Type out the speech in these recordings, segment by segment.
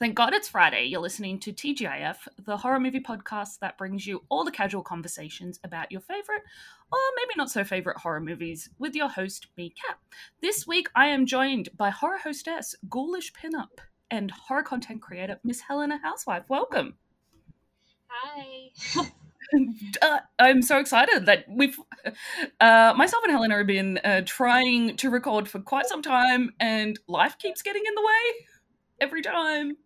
Thank God it's Friday. You're listening to TGIF, the horror movie podcast that brings you all the casual conversations about your favorite, or maybe not so favorite horror movies, with your host, me, Kat. This week, I am joined by horror hostess, ghoulish pinup, and horror content creator, Miss Helena Housewife. Welcome. Hi. uh, I'm so excited that we've, uh, myself and Helena have been uh, trying to record for quite some time, and life keeps getting in the way every time.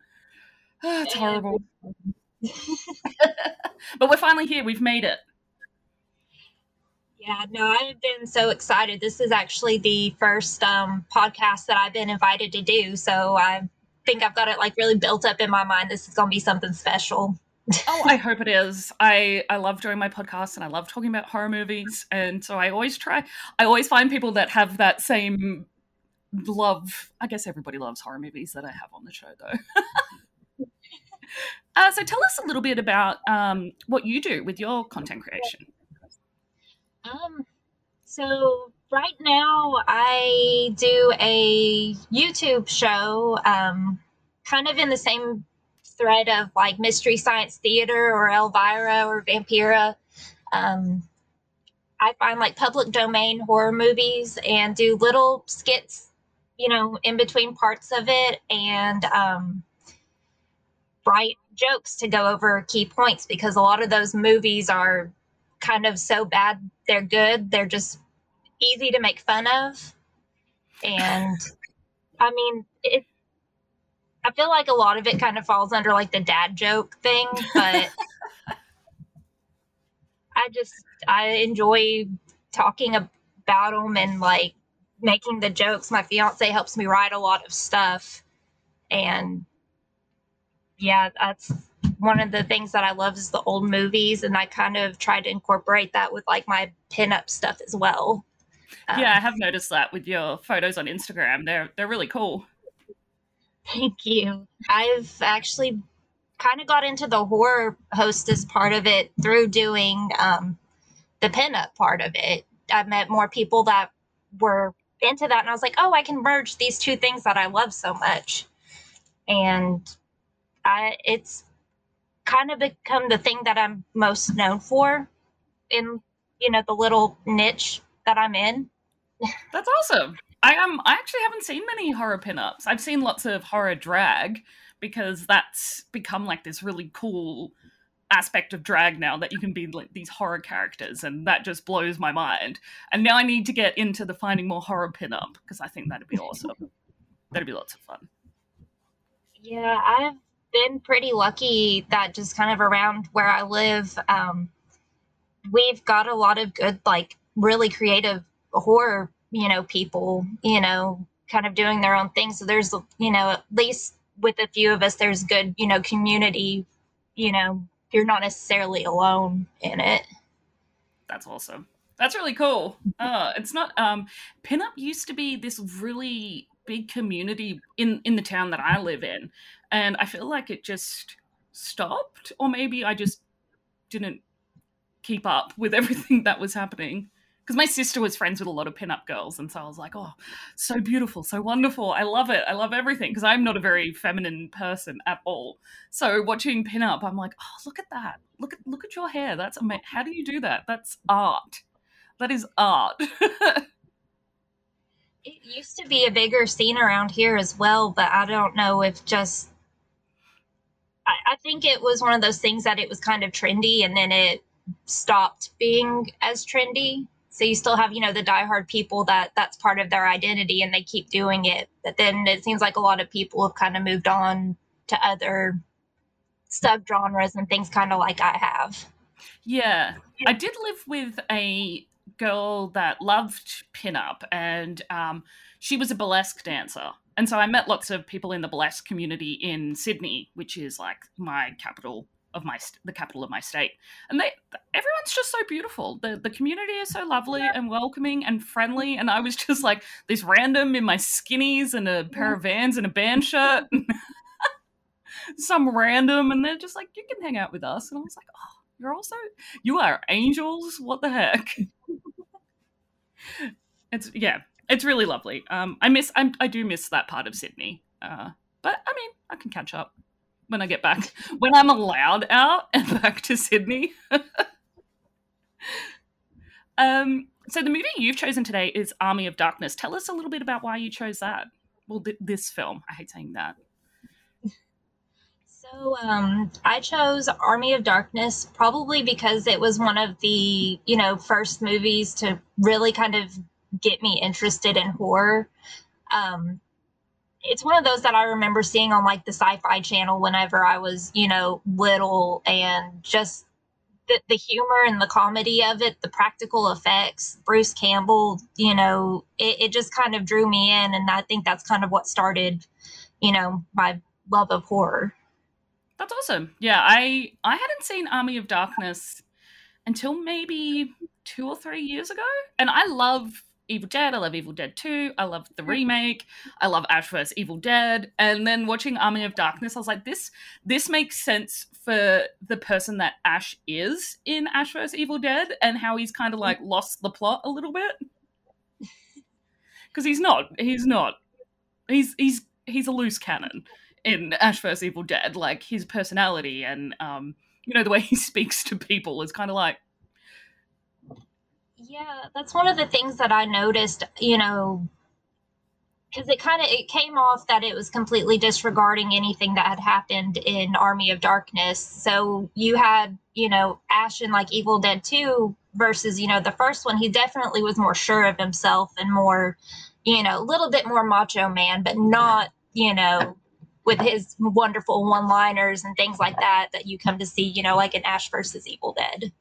Oh, it's horrible. but we're finally here. We've made it. Yeah, no, I've been so excited. This is actually the first um, podcast that I've been invited to do. So I think I've got it like really built up in my mind. This is going to be something special. oh, I hope it is. I I love doing my podcast and I love talking about horror movies, and so I always try. I always find people that have that same love. I guess everybody loves horror movies that I have on the show, though. Uh, so tell us a little bit about um, what you do with your content creation. Um, so right now I do a YouTube show, um, kind of in the same thread of like Mystery Science Theater or Elvira or Vampira. Um, I find like public domain horror movies and do little skits, you know, in between parts of it and um, write jokes to go over key points because a lot of those movies are kind of so bad they're good. They're just easy to make fun of. And I mean, it I feel like a lot of it kind of falls under like the dad joke thing, but I just I enjoy talking about them and like making the jokes. My fiance helps me write a lot of stuff and yeah, that's one of the things that I love is the old movies, and I kind of try to incorporate that with like my pinup stuff as well. Um, yeah, I have noticed that with your photos on Instagram. They're they're really cool. Thank you. I've actually kind of got into the horror hostess part of it through doing um, the pinup part of it. I've met more people that were into that, and I was like, oh, I can merge these two things that I love so much. And I, it's kind of become the thing that I'm most known for in you know the little niche that I'm in. That's awesome. I um I actually haven't seen many horror pinups. I've seen lots of horror drag because that's become like this really cool aspect of drag now that you can be like these horror characters and that just blows my mind. And now I need to get into the finding more horror pinup because I think that'd be awesome. that'd be lots of fun. Yeah, I've been pretty lucky that just kind of around where I live, um, we've got a lot of good, like really creative horror, you know, people, you know, kind of doing their own thing. So there's, you know, at least with a few of us, there's good, you know, community, you know, you're not necessarily alone in it. That's awesome. That's really cool. Uh, it's not um pinup used to be this really big community in in the town that I live in, and I feel like it just stopped, or maybe I just didn't keep up with everything that was happening. Because my sister was friends with a lot of pinup girls, and so I was like, "Oh, so beautiful, so wonderful! I love it. I love everything." Because I'm not a very feminine person at all. So watching pinup, I'm like, "Oh, look at that! Look at look at your hair. That's amazing. How do you do that? That's art. That is art." it used to be a bigger scene around here as well, but I don't know if just I, I, think it was one of those things that it was kind of trendy and then it stopped being as trendy. So you still have, you know, the diehard people that that's part of their identity and they keep doing it. But then it seems like a lot of people have kind of moved on to other subgenres and things kind of like I have. Yeah. I did live with a girl that loved pinup, and um, she was a burlesque dancer. And so I met lots of people in the burlesque community in Sydney, which is like my capital of my the capital of my state. And they everyone's just so beautiful. The the community is so lovely and welcoming and friendly. And I was just like this random in my skinnies and a pair of mm-hmm. Vans and a band shirt. Some random, and they're just like, you can hang out with us. And I was like, oh, you're also you are angels. What the heck? it's yeah, it's really lovely. Um, I miss I'm, I do miss that part of Sydney. Uh, but I mean, I can catch up. when I get back, when I'm allowed out and back to Sydney. um, so the movie you've chosen today is Army of Darkness. Tell us a little bit about why you chose that. Well, th- this film. I hate saying that. So um, I chose Army of Darkness probably because it was one of the you know first movies to really kind of get me interested in horror. Um, it's one of those that I remember seeing on like the Sci-Fi Channel whenever I was you know little, and just the, the humor and the comedy of it, the practical effects, Bruce Campbell, you know, it, it just kind of drew me in, and I think that's kind of what started, you know, my love of horror. That's awesome. Yeah, I I hadn't seen Army of Darkness until maybe two or three years ago, and I love Evil Dead. I love Evil Dead 2. I love the remake. I love Ash vs. Evil Dead. And then watching Army of Darkness, I was like, this this makes sense for the person that Ash is in Ash vs. Evil Dead and how he's kind of like lost the plot a little bit. Because he's not. He's not. He's he's he's a loose cannon in Ash vs. Evil Dead. Like his personality and um, you know, the way he speaks to people is kind of like yeah, that's one of the things that I noticed, you know, because it kind of it came off that it was completely disregarding anything that had happened in Army of Darkness. So you had, you know, Ash in like Evil Dead 2 versus, you know, the first one, he definitely was more sure of himself and more, you know, a little bit more macho man, but not, you know, with his wonderful one-liners and things like that that you come to see, you know, like in Ash versus Evil Dead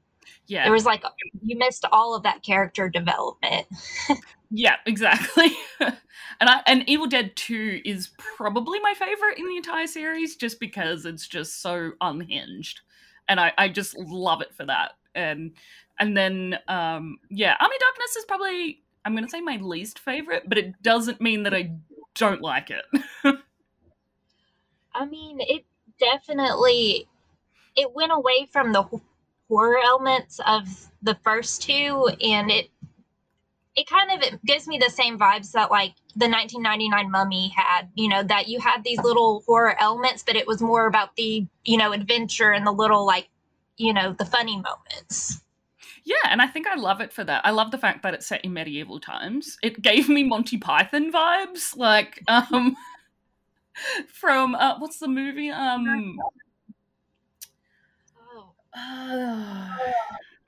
yeah. It was like you missed all of that character development. Yeah exactly. And i and evil dead 2 is probably my favorite in the entire series just because it's just so unhinged. And i i just love it for that. And and then um yeah army darkness is probably i'm gonna say my least favorite but it doesn't mean that i don't like it. I mean it definitely it went away from the horror elements of the first two, and it it kind of it gives me the same vibes that like the 1999 mummy had you know that you had these little horror elements but it was more about the you know adventure and the little like you know the funny moments. Yeah and i think i love it for that. I love the fact that it's set in medieval times. It gave me monty python vibes like um from uh what's the movie? Um uh,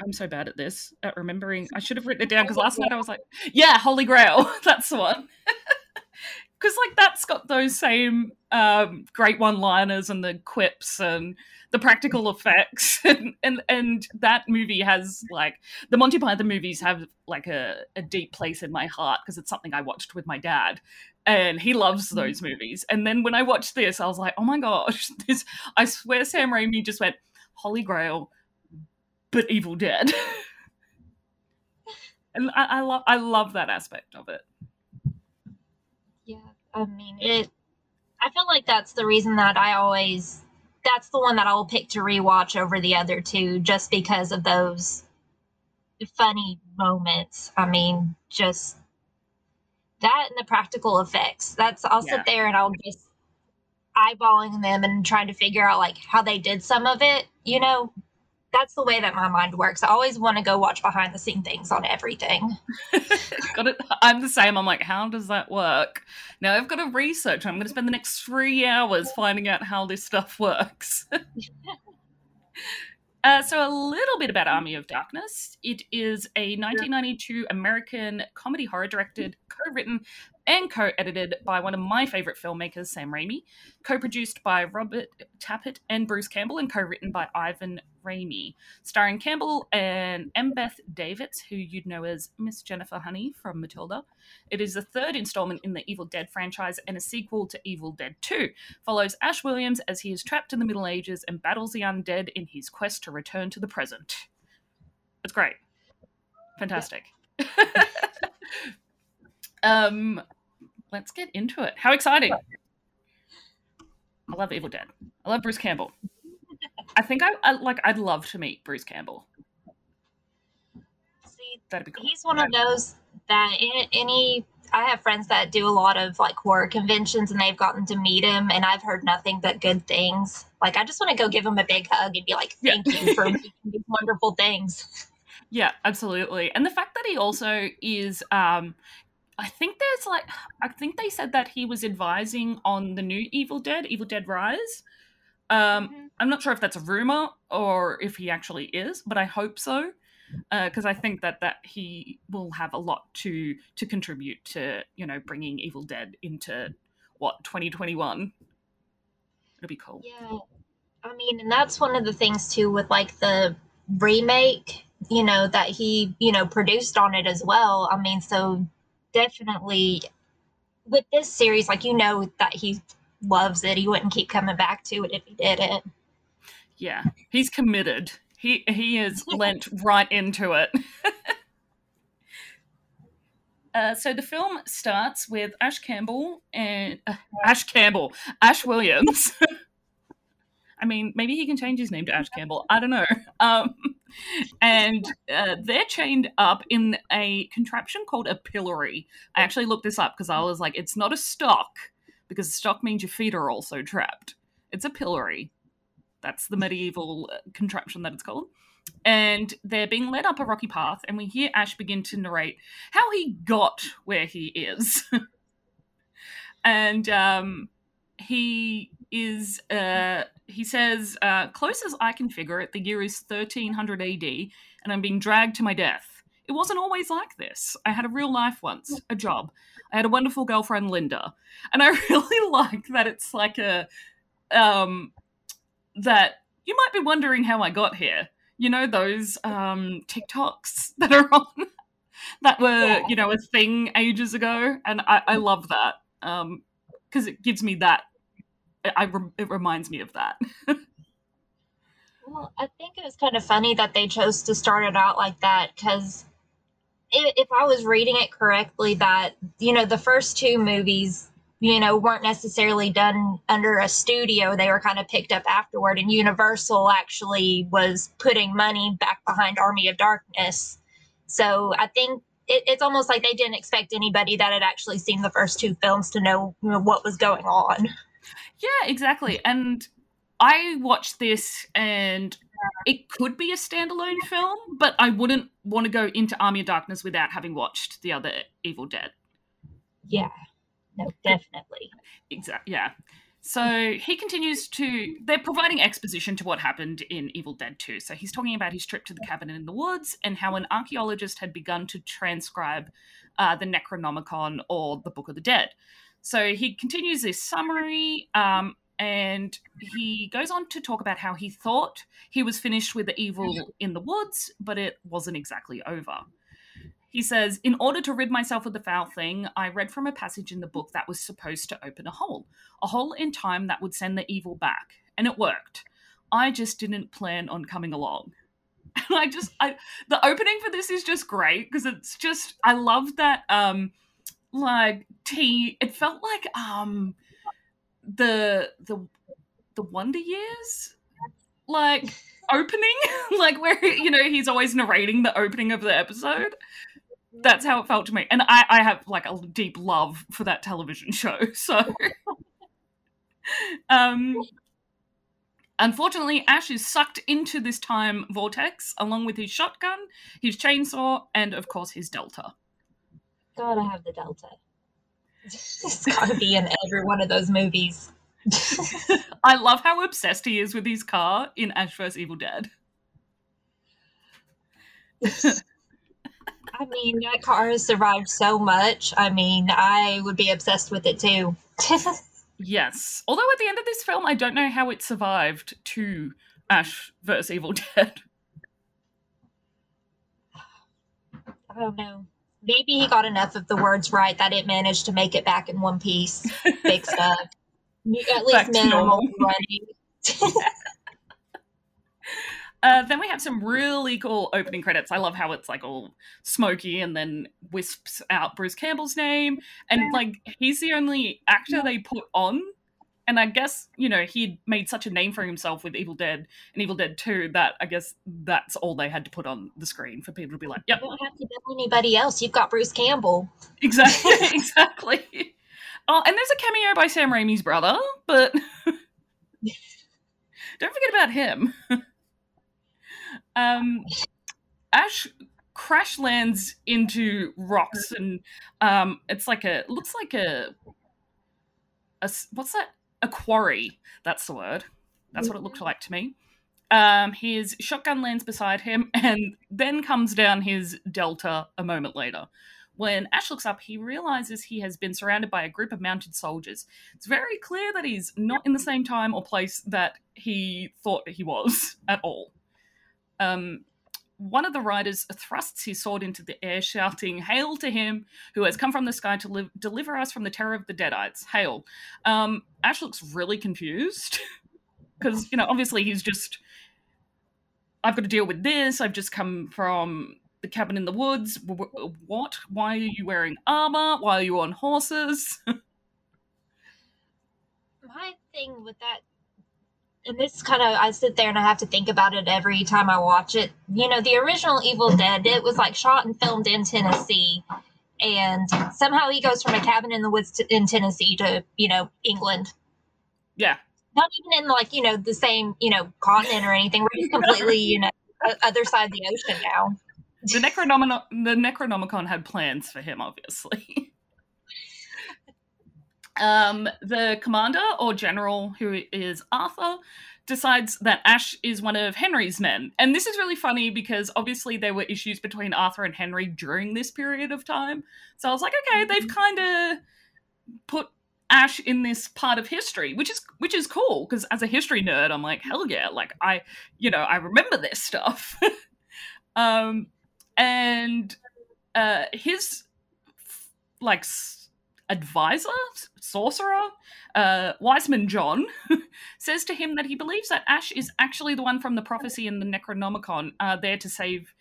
I'm so bad at this, at remembering. I should have written it down because last night I was like, yeah, Holy Grail. That's the one. Because, like, that's got those same um, great one liners and the quips and the practical effects. and, and, and that movie has, like, the Monty Python movies have, like, a, a deep place in my heart because it's something I watched with my dad and he loves mm. those movies. And then when I watched this, I was like, oh my gosh, this, I swear Sam Raimi just went, Holy Grail, but Evil Dead. and I, I love I love that aspect of it. Yeah, I mean it. I feel like that's the reason that I always that's the one that I will pick to rewatch over the other two, just because of those funny moments. I mean, just that and the practical effects. That's I'll yeah. sit there and I'll just eyeballing them and trying to figure out like how they did some of it, you know, that's the way that my mind works. I always want to go watch behind the scene things on everything. got it. I'm the same. I'm like, how does that work? Now I've got to research. I'm going to spend the next three hours finding out how this stuff works. Uh, so, a little bit about Army of Darkness. It is a 1992 American comedy horror directed, co written, and co edited by one of my favorite filmmakers, Sam Raimi, co produced by Robert Tapert and Bruce Campbell, and co written by Ivan Raimi, starring Campbell and Embeth Davidtz, who you'd know as Miss Jennifer Honey from Matilda. It is the third installment in the Evil Dead franchise and a sequel to Evil Dead 2. Follows Ash Williams as he is trapped in the Middle Ages and battles the undead in his quest to return to the present. It's great. Fantastic. um, let's get into it. How exciting! I love Evil Dead. I love Bruce Campbell. I think I, I like. I'd love to meet Bruce Campbell. See, that'd be cool. He's one of those that any I have friends that do a lot of like horror conventions and they've gotten to meet him and I've heard nothing but good things. Like I just want to go give him a big hug and be like, thank yeah. you for making these wonderful things. Yeah, absolutely. And the fact that he also is um I think there's like I think they said that he was advising on the new Evil Dead, Evil Dead Rise. Um mm-hmm. I'm not sure if that's a rumor or if he actually is, but I hope so because uh, I think that that he will have a lot to to contribute to you know bringing Evil Dead into what 2021. It'll be cool. Yeah, I mean, and that's one of the things too with like the remake. You know that he you know produced on it as well. I mean, so definitely with this series, like you know that he loves it. He wouldn't keep coming back to it if he didn't. Yeah, he's committed. He he is lent right into it. uh, so the film starts with Ash Campbell and uh, Ash Campbell, Ash Williams. I mean, maybe he can change his name to Ash Campbell. I don't know. Um, and uh, they're chained up in a contraption called a pillory. I actually looked this up because I was like, it's not a stock because stock means your feet are also trapped. It's a pillory. That's the medieval uh, contraption that it's called. And they're being led up a rocky path, and we hear Ash begin to narrate how he got where he is. and um, he is, uh, he says, uh, close as I can figure it, the year is 1300 AD, and I'm being dragged to my death. It wasn't always like this. I had a real life once, a job. I had a wonderful girlfriend, Linda. And I really like that it's like a um that you might be wondering how I got here. You know those um, TikToks that are on that were yeah. you know a thing ages ago, and I, I love that because um, it gives me that. I it reminds me of that. well, I think it was kind of funny that they chose to start it out like that because if I was reading it correctly, that you know the first two movies you know, weren't necessarily done under a studio. They were kind of picked up afterward. And Universal actually was putting money back behind Army of Darkness. So I think it, it's almost like they didn't expect anybody that had actually seen the first two films to know, you know what was going on. Yeah, exactly. And I watched this and it could be a standalone film, but I wouldn't want to go into Army of Darkness without having watched the other Evil Dead. Yeah no, definitely. Exactly. Yeah. So he continues to. They're providing exposition to what happened in Evil Dead 2. So he's talking about his trip to the cabin in the woods and how an archaeologist had begun to transcribe uh, the Necronomicon or the Book of the Dead. So he continues this summary um, and he goes on to talk about how he thought he was finished with the evil in the woods, but it wasn't exactly over. He says, In order to rid myself of the foul thing, I read from a passage in the book that was supposed to open a hole, a hole in time that would send the evil back. And it worked. I just didn't plan on coming along. And I just, I, the opening for this is just great because it's just, I love that, um, like, T, it felt like, um, the, the, the Wonder Years, like, opening, like where, you know, he's always narrating the opening of the episode that's how it felt to me. And I, I have like a deep love for that television show. So, um, unfortunately, Ash is sucked into this time vortex along with his shotgun, his chainsaw, and of course his Delta. Gotta have the Delta. It's gotta be in every one of those movies. I love how obsessed he is with his car in Ash vs. Evil Dead. I mean, that car has survived so much. I mean, I would be obsessed with it too. yes. Although at the end of this film, I don't know how it survived to Ash vs. Evil Dead. I don't know. Maybe he got enough of the words right that it managed to make it back in one piece. Big stuff. At least minimal running. Uh, then we have some really cool opening credits. I love how it's like all smoky and then wisps out Bruce Campbell's name. And like he's the only actor they put on and I guess you know he'd made such a name for himself with Evil Dead and Evil Dead Two that I guess that's all they had to put on the screen for people to be like, "Yep." You don't have to bill anybody else. You've got Bruce Campbell. Exactly. exactly. Oh, and there's a cameo by Sam Raimi's brother, but don't forget about him. um, Ash crash lands into rocks, and um, it's like a looks like a, a what's that? A quarry. That's the word. That's what it looked like to me. Um, his shotgun lands beside him, and then comes down his delta a moment later. When Ash looks up, he realizes he has been surrounded by a group of mounted soldiers. It's very clear that he's not in the same time or place that he thought he was at all. Um, one of the riders thrusts his sword into the air, shouting, Hail to him who has come from the sky to live, deliver us from the terror of the Deadites. Hail. Um, Ash looks really confused because, you know, obviously he's just, I've got to deal with this. I've just come from the cabin in the woods. What? Why are you wearing armor? Why are you on horses? My thing with that, and this kind of, I sit there and I have to think about it every time I watch it. You know, the original Evil Dead, it was like shot and filmed in Tennessee. And somehow he goes from a cabin in the woods to, in Tennessee to, you know, England. Yeah. Not even in like, you know, the same, you know, continent or anything. We're just completely, you know, other side of the ocean now the Necronomicon, the Necronomicon had plans for him, obviously. um, the commander or general, who is Arthur, decides that Ash is one of Henry's men. And this is really funny because obviously there were issues between Arthur and Henry during this period of time. So I was like, okay, they've kind of put Ash in this part of history, which is which is cool because as a history nerd, I'm like, hell yeah, like I, you know, I remember this stuff. um, and uh, his like advisor, sorcerer, uh, Wiseman John, says to him that he believes that Ash is actually the one from the prophecy in the Necronomicon, uh, there to save,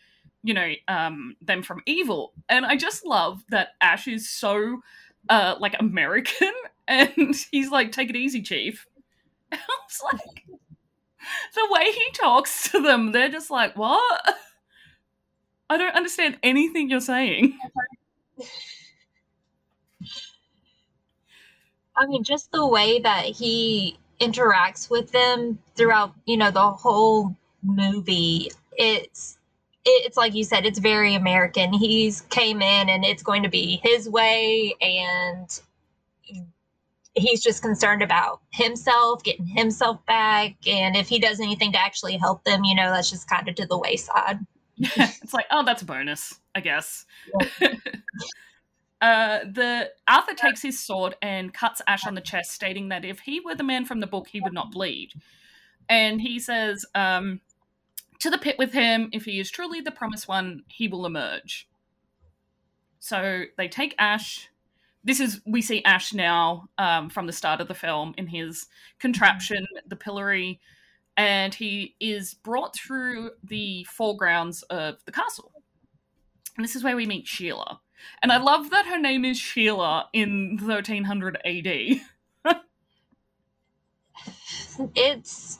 you know, um, them from evil. And I just love that Ash is so uh, like American, and he's like, "Take it easy, Chief." I was like, the way he talks to them, they're just like, "What?" I don't understand anything you're saying. I mean, just the way that he interacts with them throughout, you know, the whole movie. It's it's like you said, it's very American. He's came in and it's going to be his way and he's just concerned about himself, getting himself back, and if he does anything to actually help them, you know, that's just kind of to the wayside. it's like, oh, that's a bonus, I guess. uh, the Arthur takes his sword and cuts Ash on the chest, stating that if he were the man from the book, he would not bleed. And he says, um, "To the pit with him. If he is truly the promised one, he will emerge." So they take Ash. This is we see Ash now um, from the start of the film in his contraption, the pillory and he is brought through the foregrounds of the castle. And this is where we meet Sheila. And I love that her name is Sheila in 1300 AD. it's.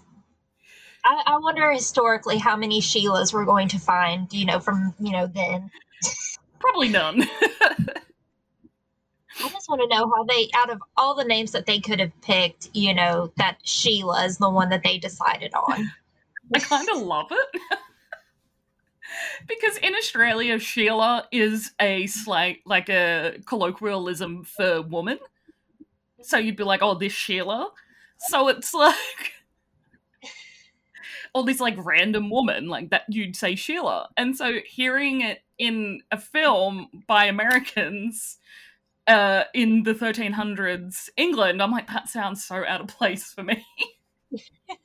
I, I wonder historically how many Sheilas we're going to find, you know, from, you know, then. Probably none. I just want to know how they, out of all the names that they could have picked, you know, that Sheila is the one that they decided on. I kind of love it. because in Australia, Sheila is a slang, like a colloquialism for woman. So you'd be like, oh, this Sheila. So it's like all this like random woman like that you'd say Sheila. And so hearing it in a film by Americans uh, in the 1300s England, I'm like, that sounds so out of place for me.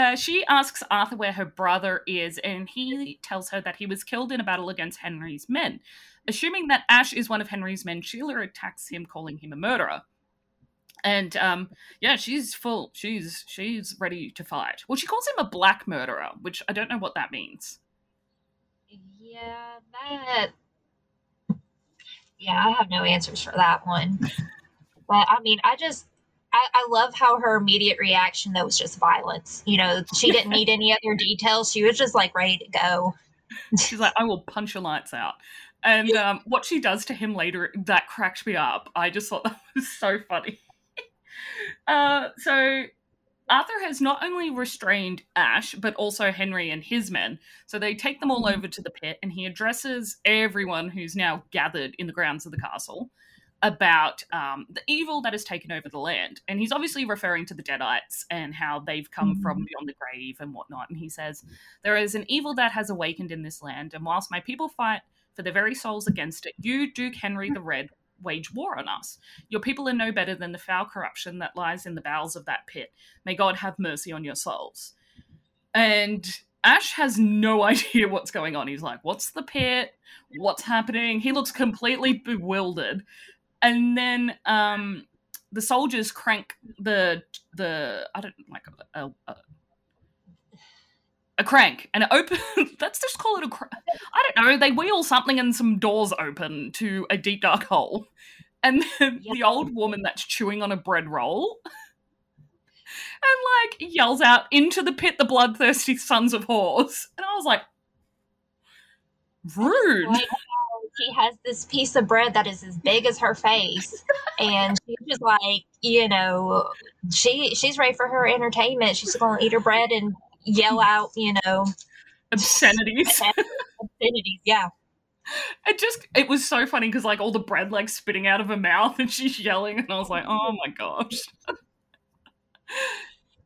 uh, she asks Arthur where her brother is, and he tells her that he was killed in a battle against Henry's men. Assuming that Ash is one of Henry's men, Sheila attacks him, calling him a murderer. And um, yeah, she's full. She's she's ready to fight. Well, she calls him a black murderer, which I don't know what that means. Yeah, that yeah, I have no answers for that one. but I mean, I just I, I love how her immediate reaction though was just violence. You know, she didn't need any other details. She was just like ready to go. She's like, I will punch your lights out. And um, what she does to him later, that cracked me up. I just thought that was so funny. uh, so Arthur has not only restrained Ash, but also Henry and his men. So they take them all over to the pit, and he addresses everyone who's now gathered in the grounds of the castle about um, the evil that has taken over the land. And he's obviously referring to the Deadites and how they've come mm-hmm. from beyond the grave and whatnot. And he says, There is an evil that has awakened in this land, and whilst my people fight for their very souls against it, you, Duke Henry the Red, wage war on us. Your people are no better than the foul corruption that lies in the bowels of that pit. May God have mercy on your souls. And Ash has no idea what's going on. He's like, What's the pit? What's happening? He looks completely bewildered and then um, the soldiers crank the the I don't like a, a, a crank and it opens. let's just call it a. Cr- I don't know. They wheel something and some doors open to a deep dark hole, and then the old woman that's chewing on a bread roll. And like yells out into the pit, the bloodthirsty sons of whores, and I was like, rude. She has this piece of bread that is as big as her face, and she's just like, you know, she she's ready for her entertainment. She's going to eat her bread and yell out, you know, obscenities. obscenities, yeah. It just it was so funny because like all the bread like spitting out of her mouth and she's yelling and I was like, oh my gosh.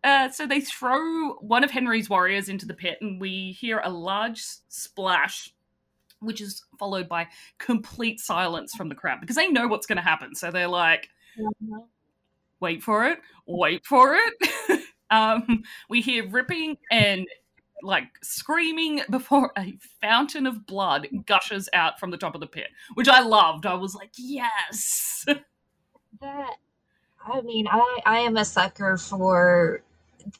Uh, so they throw one of Henry's warriors into the pit, and we hear a large splash which is followed by complete silence from the crowd because they know what's going to happen. So they're like, mm-hmm. wait for it, wait for it. um, we hear ripping and like screaming before a fountain of blood gushes out from the top of the pit, which I loved. I was like, yes. That, I mean, I, I am a sucker for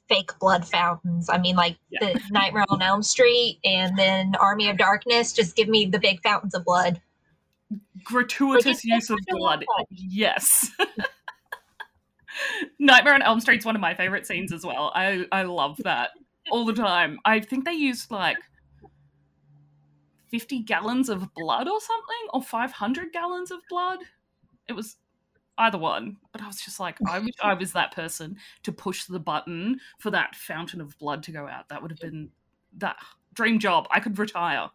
fake blood fountains. I mean, like yeah. the Nightmare on Elm Street and then Army of Darkness. Just give me the big fountains of blood. Gratuitous use of blood. Yes. Nightmare on Elm Street's one of my favorite scenes as well. I I love that all the time. I think they used like 50 gallons of blood or something or 500 gallons of blood. It was either one. But I was just like, I wish I was that person to push the button for that fountain of blood to go out. That would have been that dream job. I could retire.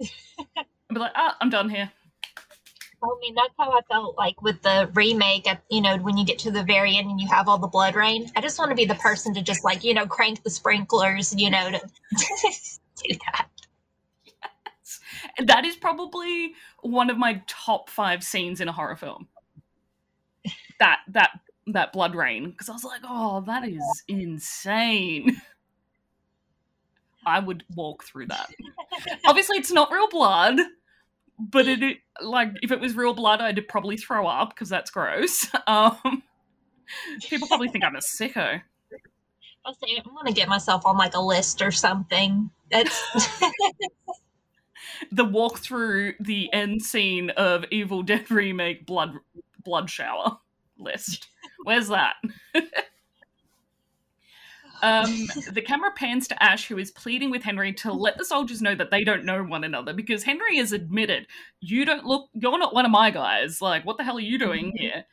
I'd be like, ah, I'm done here. I mean, that's how I felt like with the remake. At, you know, when you get to the very end and you have all the blood rain, I just want to be the person to just like you know crank the sprinklers. You know, to do that. Yes. That is probably one of my top five scenes in a horror film that that that blood rain because I was like, oh, that is insane. I would walk through that. Obviously, it's not real blood, but it like if it was real blood, I'd probably throw up because that's gross. Um, people probably think I'm a sicko. I'll say I'm gonna get myself on like a list or something. That's the walk through the end scene of Evil Dead remake blood blood shower list. Where's that? um, the camera pans to Ash, who is pleading with Henry to let the soldiers know that they don't know one another because Henry has admitted, "You don't look. You're not one of my guys. Like, what the hell are you doing mm-hmm. here?"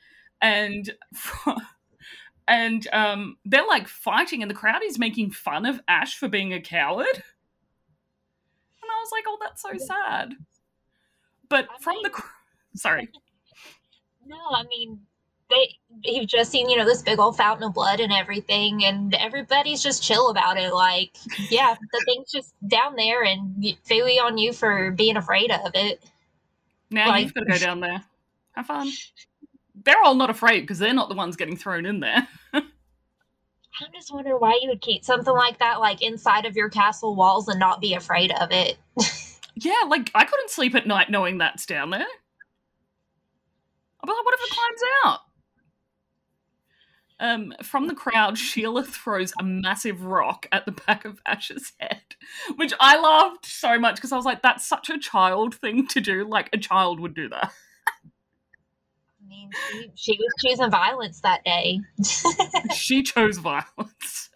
And and um, they're like fighting, and the crowd is making fun of Ash for being a coward. And I was like, "Oh, that's so sad." But from the sorry. No, I mean they you've just seen you know this big old fountain of blood and everything and everybody's just chill about it like yeah the thing's just down there and fooey on you for being afraid of it. Now like, you've got to go down there. Have fun. They're all not afraid because they're not the ones getting thrown in there. I'm just wondering why you would keep something like that like inside of your castle walls and not be afraid of it. Yeah like i couldn't sleep at night knowing that's down there. But what if it climbs out um, from the crowd, Sheila throws a massive rock at the back of Ash's head, which I loved so much because I was like, that's such a child thing to do. Like, a child would do that. mean, she, she was choosing violence that day. she chose violence.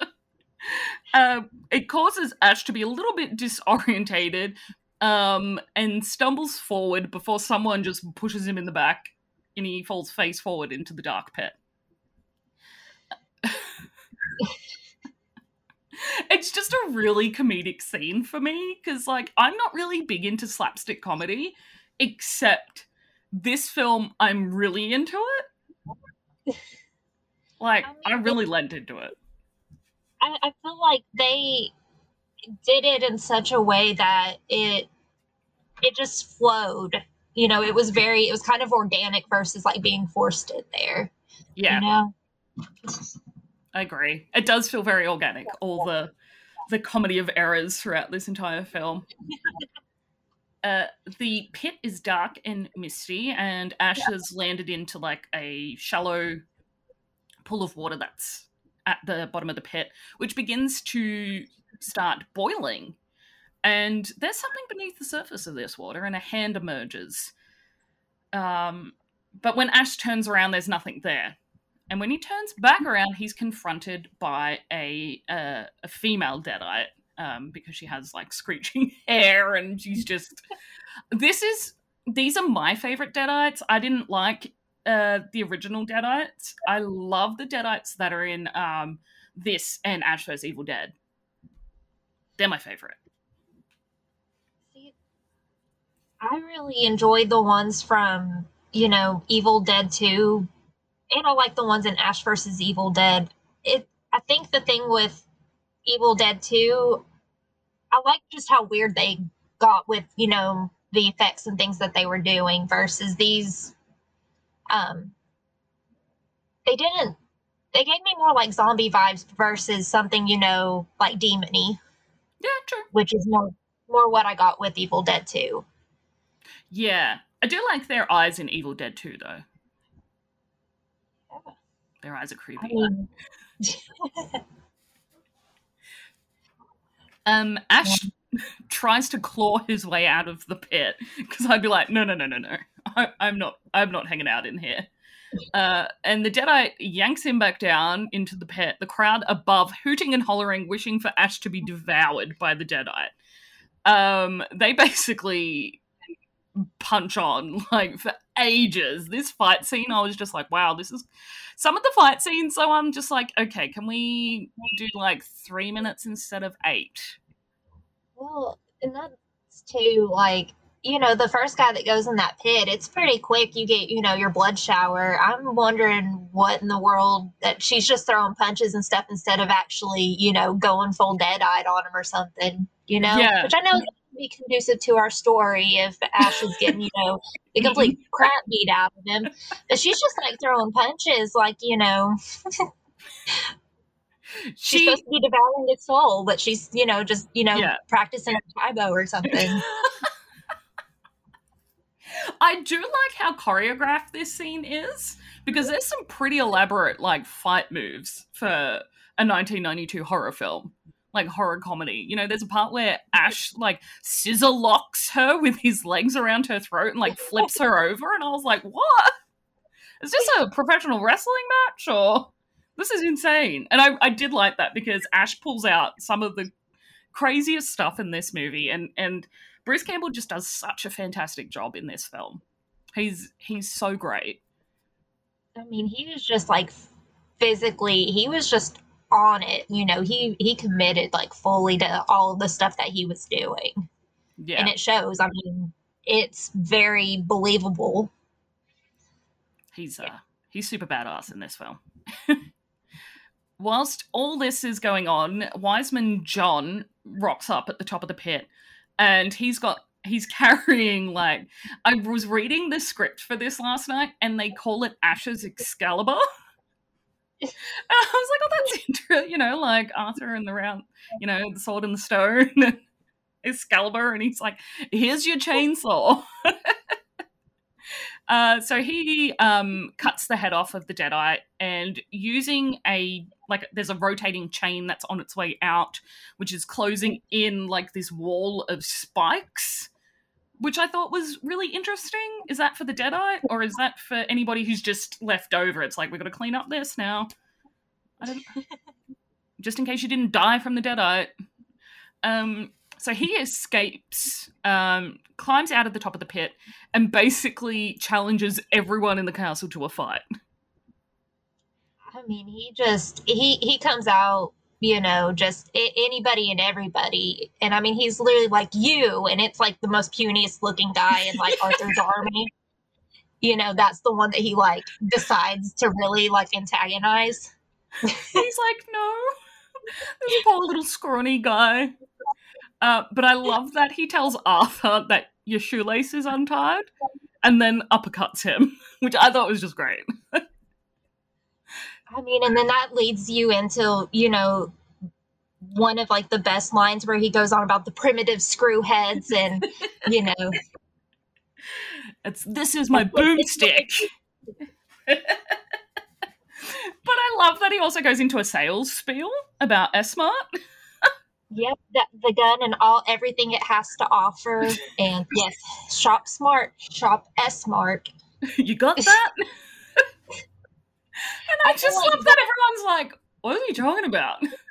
Uh, it causes Ash to be a little bit disorientated um, and stumbles forward before someone just pushes him in the back and he falls face forward into the dark pit. it's just a really comedic scene for me because, like, I'm not really big into slapstick comedy, except this film, I'm really into it. Like, I, mean, I really lent into it. I, I feel like they did it in such a way that it it just flowed. You know, it was very it was kind of organic versus like being forced in there. Yeah. You know? I agree. It does feel very organic, all the the comedy of errors throughout this entire film. Uh, the pit is dark and misty, and Ash yeah. has landed into like a shallow pool of water that's at the bottom of the pit, which begins to start boiling. And there's something beneath the surface of this water, and a hand emerges. Um, but when Ash turns around, there's nothing there. And when he turns back around, he's confronted by a a, a female deadite um, because she has like screeching hair, and she's just. this is these are my favorite deadites. I didn't like uh, the original Deadites. I love the Deadites that are in um, this and Ash vs. Evil Dead. They're my favorite. See, I really enjoyed the ones from, you know, Evil Dead 2, and I like the ones in Ash versus Evil Dead. It, I think the thing with Evil Dead 2, I like just how weird they got with, you know, the effects and things that they were doing versus these um, they didn't. They gave me more like zombie vibes versus something you know like demony. Yeah, true. Which is more more what I got with Evil Dead 2. Yeah, I do like their eyes in Evil Dead 2 though. Their eyes are creepy. Mean... um, Ash yeah. tries to claw his way out of the pit because I'd be like, no, no, no, no, no. I, am not. I'm not hanging out in here. Uh, and the Deadite yanks him back down into the pit. The crowd above hooting and hollering, wishing for Ash to be devoured by the Deadite. Um, they basically punch on like for ages. This fight scene, I was just like, wow, this is some of the fight scenes. So I'm just like, okay, can we do like three minutes instead of eight? Well, and that's too like you know, the first guy that goes in that pit, it's pretty quick. You get, you know, your blood shower. I'm wondering what in the world that she's just throwing punches and stuff instead of actually, you know, going full Deadite on him or something, you know? Yeah. Which I know is be conducive to our story if Ash is getting, you know, the mm-hmm. complete crap beat out of him. But she's just like throwing punches, like, you know. she's supposed to be devouring its soul, but she's, you know, just, you know, yeah. practicing Tae Bo or something. I do like how choreographed this scene is because there's some pretty elaborate like fight moves for a 1992 horror film like horror comedy. You know, there's a part where Ash like scissor locks her with his legs around her throat and like flips her over, and I was like, "What? Is this a professional wrestling match or this is insane?" And I, I did like that because Ash pulls out some of the craziest stuff in this movie, and and Bruce Campbell just does such a fantastic job in this film. He's he's so great. I mean, he was just like physically, he was just on it. You know, he he committed like fully to all the stuff that he was doing. Yeah. And it shows. I mean, it's very believable. He's uh he's super badass in this film. Whilst all this is going on, Wiseman John rocks up at the top of the pit and he's got he's carrying like I was reading the script for this last night and they call it Ash's Excalibur. And I was like, oh, that's interesting. You know, like Arthur and the round, you know, the sword and the stone, Excalibur, and he's like, here's your chainsaw. uh, so he um, cuts the head off of the Deadite and using a like there's a rotating chain that's on its way out, which is closing in like this wall of spikes. Which I thought was really interesting. Is that for the Deadite, or is that for anybody who's just left over? It's like we've got to clean up this now. I don't. just in case you didn't die from the Deadite. Um, so he escapes, um, climbs out of the top of the pit, and basically challenges everyone in the castle to a fight. I mean, he just he he comes out, you know, just anybody and everybody, and I mean, he's literally like you, and it's like the most puniest looking guy in like Arthur's army. You know, that's the one that he like decides to really like antagonize. He's like, no, this poor little scrawny guy. Uh, but I love that he tells Arthur that your shoelace is untied and then uppercuts him, which I thought was just great. I mean, and then that leads you into, you know, one of like the best lines where he goes on about the primitive screw heads and, you know. It's this is my boomstick. but I love that he also goes into a sales spiel about S-Mart. Yep, that, the gun and all everything it has to offer. And yes, shop smart, shop S smart. You got that? and I, I just like love that everyone's like, what are you talking about?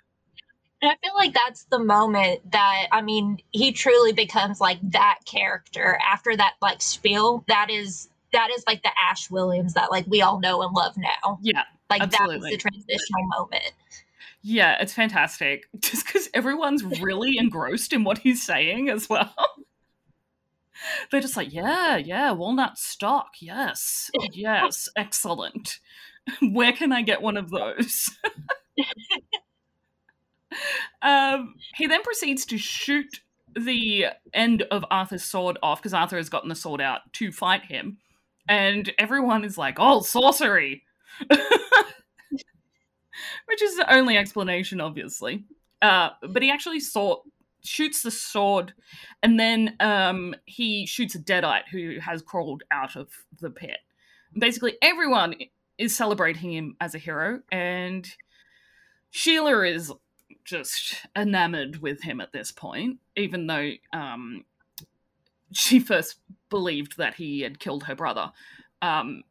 And I feel like that's the moment that I mean, he truly becomes like that character after that like spiel. That is that is like the Ash Williams that like we all know and love now. Yeah. Like absolutely. that was the transitional moment. Yeah, it's fantastic. Just because everyone's really engrossed in what he's saying as well. They're just like, yeah, yeah, walnut stock. Yes, yes, excellent. Where can I get one of those? um, he then proceeds to shoot the end of Arthur's sword off because Arthur has gotten the sword out to fight him. And everyone is like, oh, sorcery which is the only explanation, obviously. Uh, but he actually saw shoots the sword, and then um, he shoots a deadite who has crawled out of the pit. Basically, everyone is celebrating him as a hero, and Sheila is just enamored with him at this point, even though um, she first believed that he had killed her brother. Um,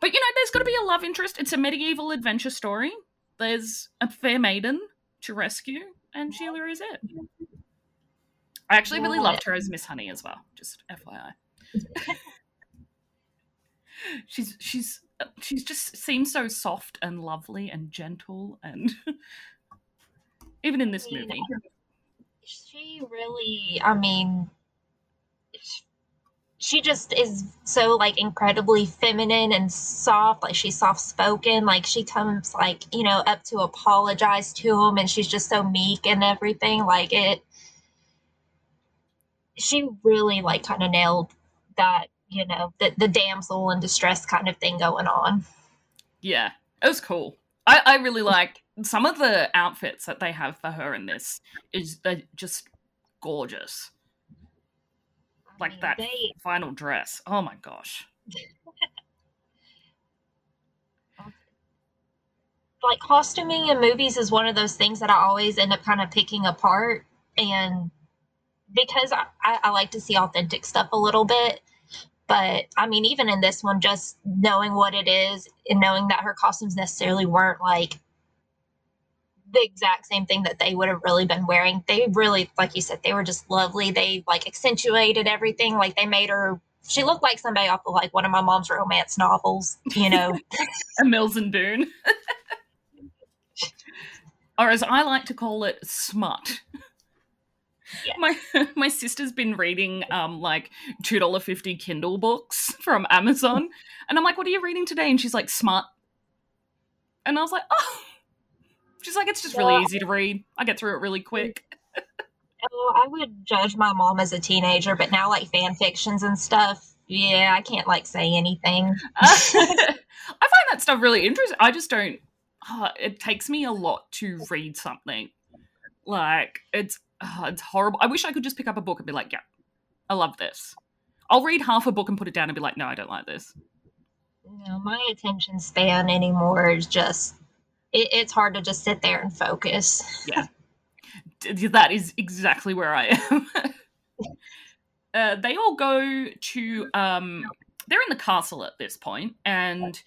but you know, there's got to be a love interest. It's a medieval adventure story there's a fair maiden to rescue, and Sheila is it. I actually really loved her as Miss Honey as well. Just FYI. she's she's she's just seems so soft and lovely and gentle and even in this movie. she really i mean she just is so like incredibly feminine and soft like she's soft spoken like she comes like you know up to apologize to him and she's just so meek and everything like it she really like kind of nailed that you know the, the damsel in distress kind of thing going on yeah it was cool i i really like some of the outfits that they have for her in this is they're just gorgeous like mean, that they... final dress. Oh my gosh. like costuming in movies is one of those things that I always end up kind of picking apart. And because I, I, like to see authentic stuff a little bit. But I mean, even in this one, just knowing what it is and knowing that her costumes necessarily weren't like the exact same thing that they would have really been wearing. They really, like you said, they were just lovely. They like accentuated everything. Like they made her. She looked like somebody off of like one of my mom's romance novels. You know, a Mills and Boon, or as I like to call it, smut. Yeah. My my sister's been reading um like two dollar fifty Kindle books from Amazon, and I'm like, "What are you reading today?" And she's like, "Smart," and I was like, "Oh." She's like, it's just really easy to read. I get through it really quick. oh, I would judge my mom as a teenager, but now like fan fictions and stuff, yeah, I can't like say anything. I find that stuff really interesting. I just don't. Oh, it takes me a lot to read something. Like it's oh, it's horrible. I wish I could just pick up a book and be like, yeah, I love this. I'll read half a book and put it down and be like, no, I don't like this. No, my attention span anymore is just it, it's hard to just sit there and focus. Yeah. that is exactly where I am. uh, they all go to um, they're in the castle at this point, and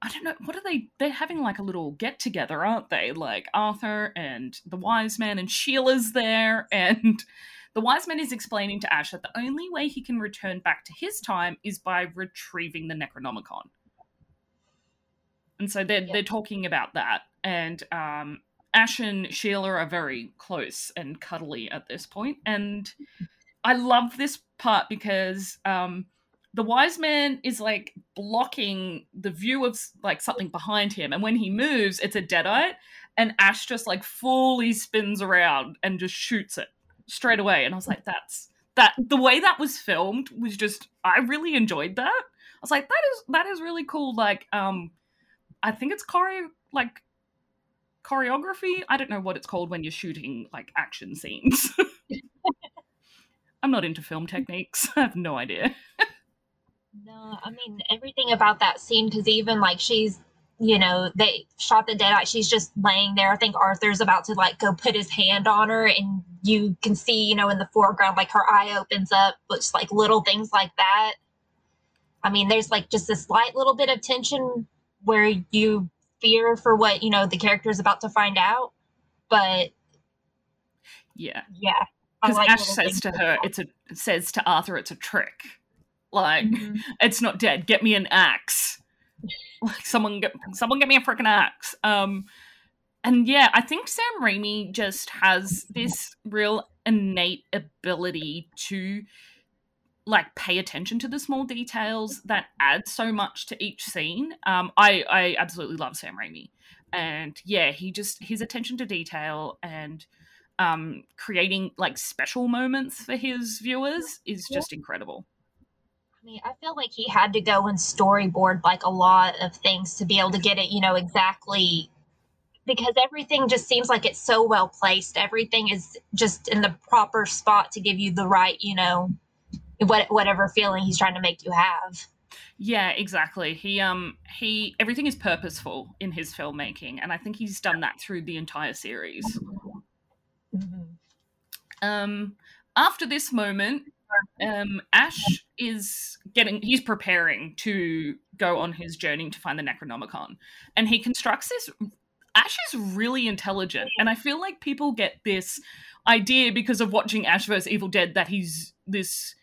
I don't know what are they? They're having like a little get together, aren't they? Like Arthur and the wise man and Sheila's there, and the wise man is explaining to Ash that the only way he can return back to his time is by retrieving the Necronomicon. And so they're Yep. they're talking about that, and um, Ash and Sheila are very close and cuddly at this point, and I love this part because um, the wise man is like blocking the view of like something behind him, and when he moves, it's a deadite, and Ash just like fully spins around and just shoots it straight away, and I was like, that's that the way that was filmed was just I really enjoyed that. I was like, that is that is really cool. Like, um, I think it's choreo like choreography. I don't know what it's called when you're shooting like action scenes. I'm not into film techniques. I have no idea. No, I mean everything about that scene because even like she's, you know, they shot the deadite. She's just laying there. I think Arthur's about to like go put his hand on her, and you can see, you know, in the foreground, like her eye opens up, but just like little things like that. I mean, there's like just a slight little bit of tension where you fear for what you know the character is about to find out, but Yeah, yeah, because like Ash says to her, that. "It's a says to Arthur, it's a trick. Like Mhm. it's not dead. Get me an axe. Like someone get someone get me a freaking axe. Um, and yeah, I think Sam Raimi just has this real innate ability to like pay attention to the small details that add so much to each scene. Um, I I absolutely love Sam Raimi, and yeah, he just his attention to detail and um, creating like special moments for his viewers is just incredible. I I feel like he had to go and storyboard like a lot of things to be able to get it, you know, exactly because everything just seems like it's so well placed. Everything is just in the proper spot to give you the right, you know, what whatever feeling he's trying to make you have. Yeah, exactly. He um he everything is purposeful in his filmmaking, and I think he's done that through the entire series. Um, after this moment, um, Ash is getting he's preparing to go on his journey to find the Necronomicon, and he constructs this. Ash is really intelligent, and I feel like people get this idea because of watching Ash vs Evil Dead that he's this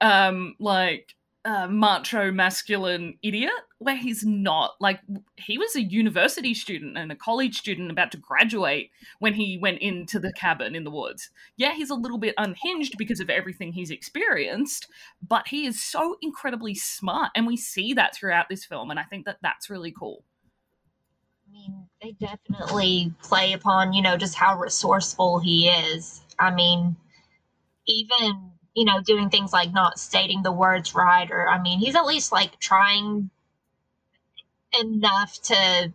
um like uh, macho masculine idiot where he's not. Like he was a university student and a college student about to graduate when he went into the cabin in the woods. Yeah he's a little bit unhinged because of everything he's experienced but he is so incredibly smart and we see that throughout this film and i think that that's really cool. I mean, they definitely play upon, you know, just how resourceful he is. I mean, even, you know, doing things like not stating the words right, or, I mean, he's at least like trying enough to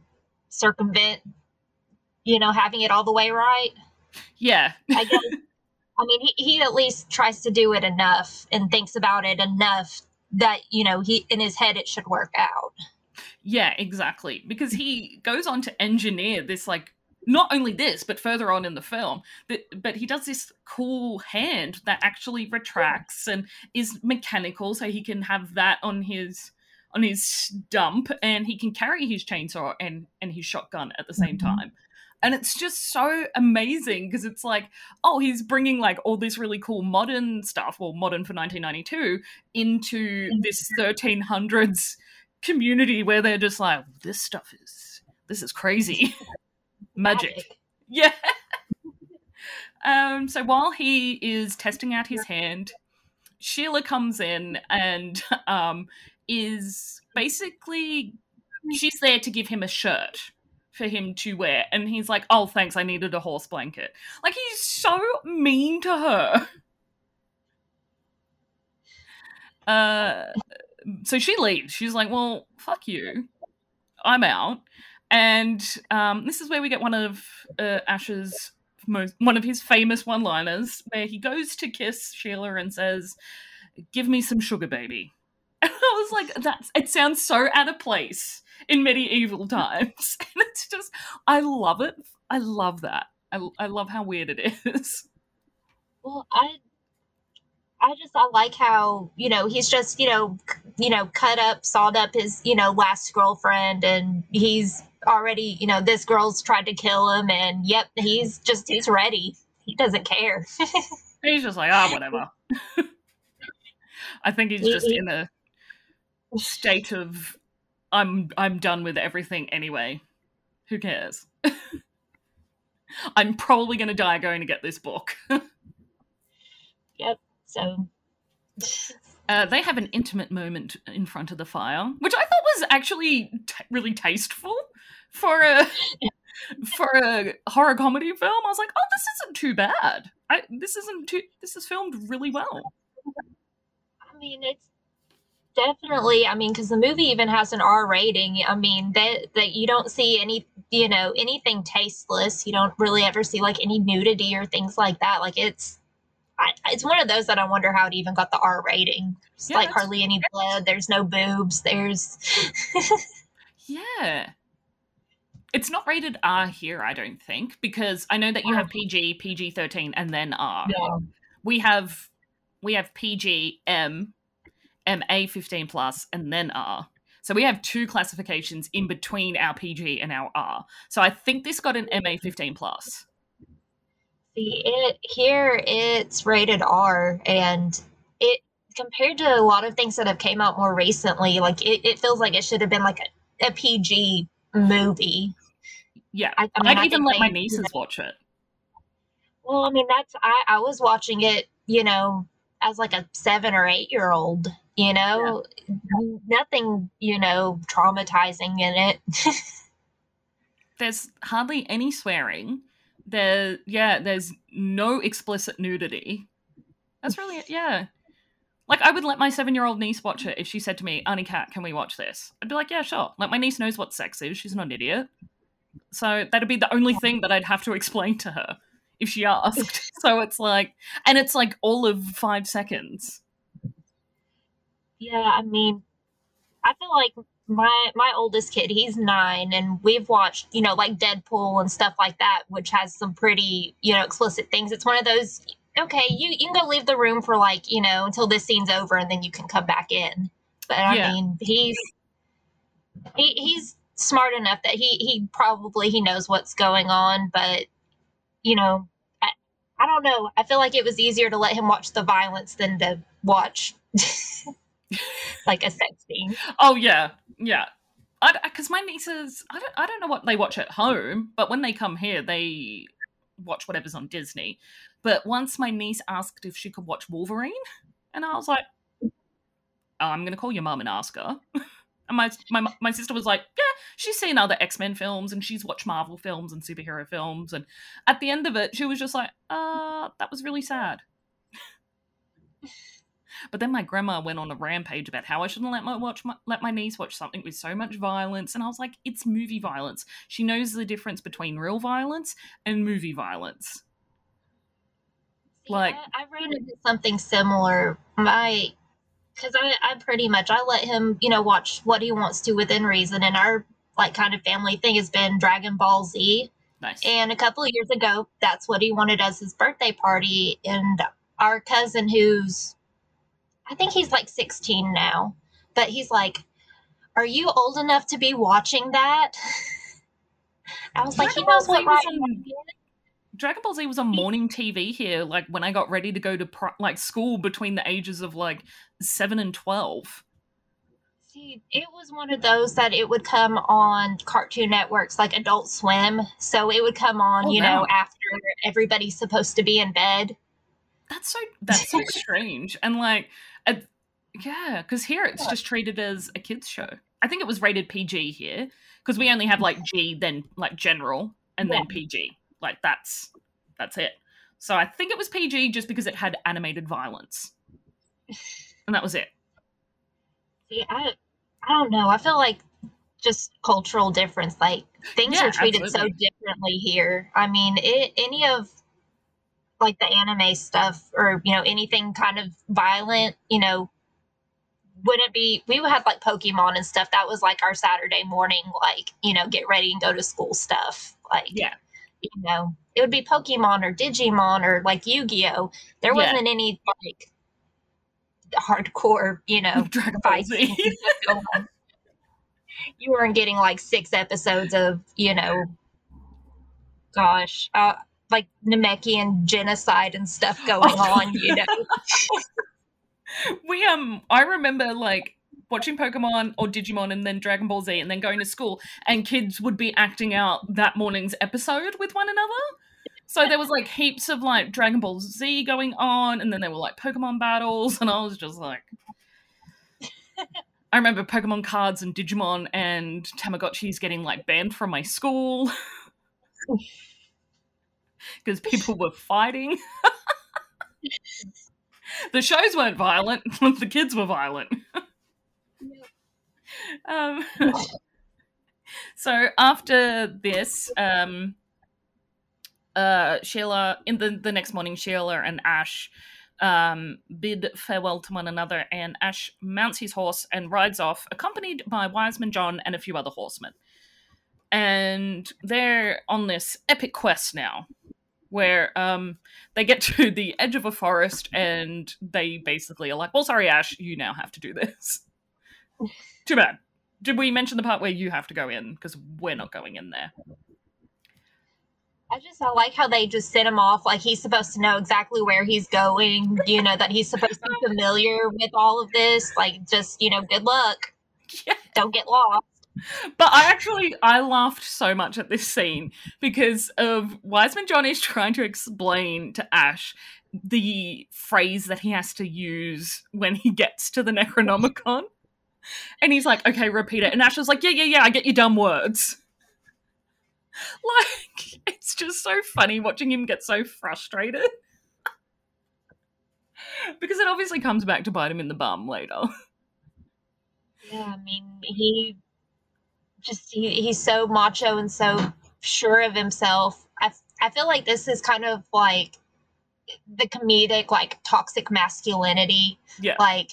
circumvent, you know, having it all the way right. yeah I guess. I mean, he, he at least tries to do it enough and thinks about it enough that, you know, he in his head it should work out. Yeah, exactly. Because he goes on to engineer this, like, not only this, but further on in the film, but, but he does this cool hand that actually retracts and is mechanical, so he can have that on his on his stump, and he can carry his chainsaw and and his shotgun at the same Mhm. time. And it's just so amazing because it's like, oh, he's bringing like all this really cool modern stuff, well, modern for 1992, into this 1300s community where they're just like, this stuff is, this is crazy. Magic. Yeah. um, so while he is testing out his hand, Sheila comes in and um, is basically she's there to give him a shirt for him to wear, and he's like, "Oh, thanks, I needed a horse blanket." Like he's so mean to her. Uh, so she leaves. She's like, "Well, fuck you, I'm out." And um, this is where we get one of uh, Ash's most one of his famous one-liners, where he goes to kiss Sheila and says, "Give me some sugar, baby." And I was like, "That's it." Sounds so out of place in medieval times, and it's just, I love it. I love that. I, I love how weird it is. Well, I I just I like how you know he's just you know you know cut up sawed up his you know last girlfriend and he's already you know this girl's tried to kill him and yep he's just he's ready. He doesn't care. He's just like ah oh, whatever. I think he's just in a state of I'm I'm done with everything anyway. Who cares? I'm probably going to die going to get this book so uh, they have an intimate moment in front of the fire, which I thought was actually t- really tasteful for a for a horror comedy film. I was like, oh, this isn't too bad. I, this isn't too. This is filmed really well. I mean, it's definitely. I mean, because the movie even has an R rating. I mean, that that you don't see any, you know, anything tasteless. You don't really ever see like any nudity or things like that. Like it's I, it's one of those that I wonder how it even got the R rating. It's yeah, like hardly any blood. There's no boobs. There's. yeah. It's not rated R here, I don't think, because I know that you have um. PG, PG thirteen, and then R. Yeah. We have we have PG, M, MA fifteen plus, and then R. So we have two classifications in between our PG and our R. So I think this got an MA fifteen plus see it here it's rated r and it compared to a lot of things that have came out more recently like it, it feels like it should have been like a, a pg movie. Yeah I, I mean, i'd even let my nieces watch it. Well i mean that's i i was watching it you know as like a seven or eight year old you know? Yeah. nothing you know traumatizing in it. There's hardly any swearing there yeah there's no explicit nudity. That's really it yeah. Like i would let my seven year old niece watch it if she said to me auntie cat can we watch this? I'd be like yeah sure. Like my niece knows what sex is. She's not an idiot. So that'd be the only thing that i'd have to explain to her if she asked. So it's like and it's like all of five seconds. Yeah i mean i feel like my my oldest kid he's nine and we've watched you know like deadpool and stuff like that which has some pretty you know explicit things. It's one of those okay you, you can go leave the room for like you know until this scene's over and then you can come back in. But i yeah. mean he's he, he's smart enough that he he probably he knows what's going on but you know I, I don't know. I feel like it was easier to let him watch the violence than to watch like a sex scene. Oh yeah, yeah. Because my nieces, I don't, I don't know what they watch at home, but when they come here, they watch whatever's on Disney. But once my niece asked if she could watch Wolverine, and I was like, oh, "I'm going to call your mum and ask her." and my, my my sister was like, "Yeah, she's seen other X Men films and she's watched Marvel films and superhero films." And at the end of it, she was just like, "Uh, that was really sad." But then my grandma went on a rampage about how I shouldn't let my watch my, let my niece watch something with so much violence, and I was like, it's movie violence. She knows the difference between real violence and movie violence. See, like I, I ran into something similar. My because I, I pretty much I let him you know watch what he wants to within reason, and our like kind of family thing has been Dragon Ball Z. Nice. And a couple of years ago, that's what he wanted as his birthday party. And our cousin, who's I think he's like 16 now, but he's like, Are you old enough to be watching that? I was Dragon like, He knows what right on, Dragon Ball Z was on morning TV here, like when I got ready to go to pro- like school between the ages of like 7 and 12. See, it was one of those that it would come on cartoon networks like Adult Swim. So it would come on, oh, you wow. know, after everybody's supposed to be in bed. That's so that's so strange. And like yeah, because here it's just treated as a kids show. I think it was rated PG here because we only have like G, then like general, and yeah. then PG. Like that's that's it. So I think it was PG just because it had animated violence, and that was it. See, I I don't know. I feel like just cultural difference. Like things yeah, are treated absolutely. so differently here. I mean, it, any of like the anime stuff or you know anything kind of violent, you know, wouldn't be we would have like pokemon and stuff that was like our saturday morning like you know get ready and go to school stuff like yeah you know it would be pokemon or digimon or like yu-gi-oh there wasn't any like hardcore, you know, Dragon. Z. you weren't getting like six episodes of, you know, gosh, uh, like Namekian genocide and stuff going Oh. on, you know. we um I remember like watching Pokemon or Digimon and then Dragon Ball Z and then going to school and kids would be acting out that morning's episode with one another. So there was like heaps of like Dragon Ball Z going on and then there were like Pokemon battles and I was just like I remember Pokemon cards and Digimon and Tamagotchis getting like banned from my school because people were fighting. the shows weren't violent, the kids were violent. Um, so after this, um, uh, Sheila, in the, the next morning, Sheila and Ash um, bid farewell to one another, and Ash mounts his horse and rides off, accompanied by Wiseman John and a few other horsemen. And they're on this epic quest now, where um, they get to the edge of a forest, and they basically are like, "Well, sorry, Ash, you now have to do this." Too bad. Did we mention the part where you have to go in? Because we're not going in there. I just I like how they just sent him off like he's supposed to know exactly where he's going, you know, that he's supposed to be familiar with all of this. Like just, you know, good luck. Yeah. Don't get lost. But I actually I laughed so much at this scene because of Wiseman John is trying to explain to Ash the phrase that he has to use when he gets to the Necronomicon. And he's like, okay, repeat it. And Ash is like, yeah, yeah, yeah, I get your dumb words. Like, it's just so funny watching him get so frustrated. because it obviously comes back to bite him in the bum later. Yeah, I mean, he just he, he's so macho and so sure of himself. I I feel like this is kind of like the comedic like toxic masculinity. Yeah. Like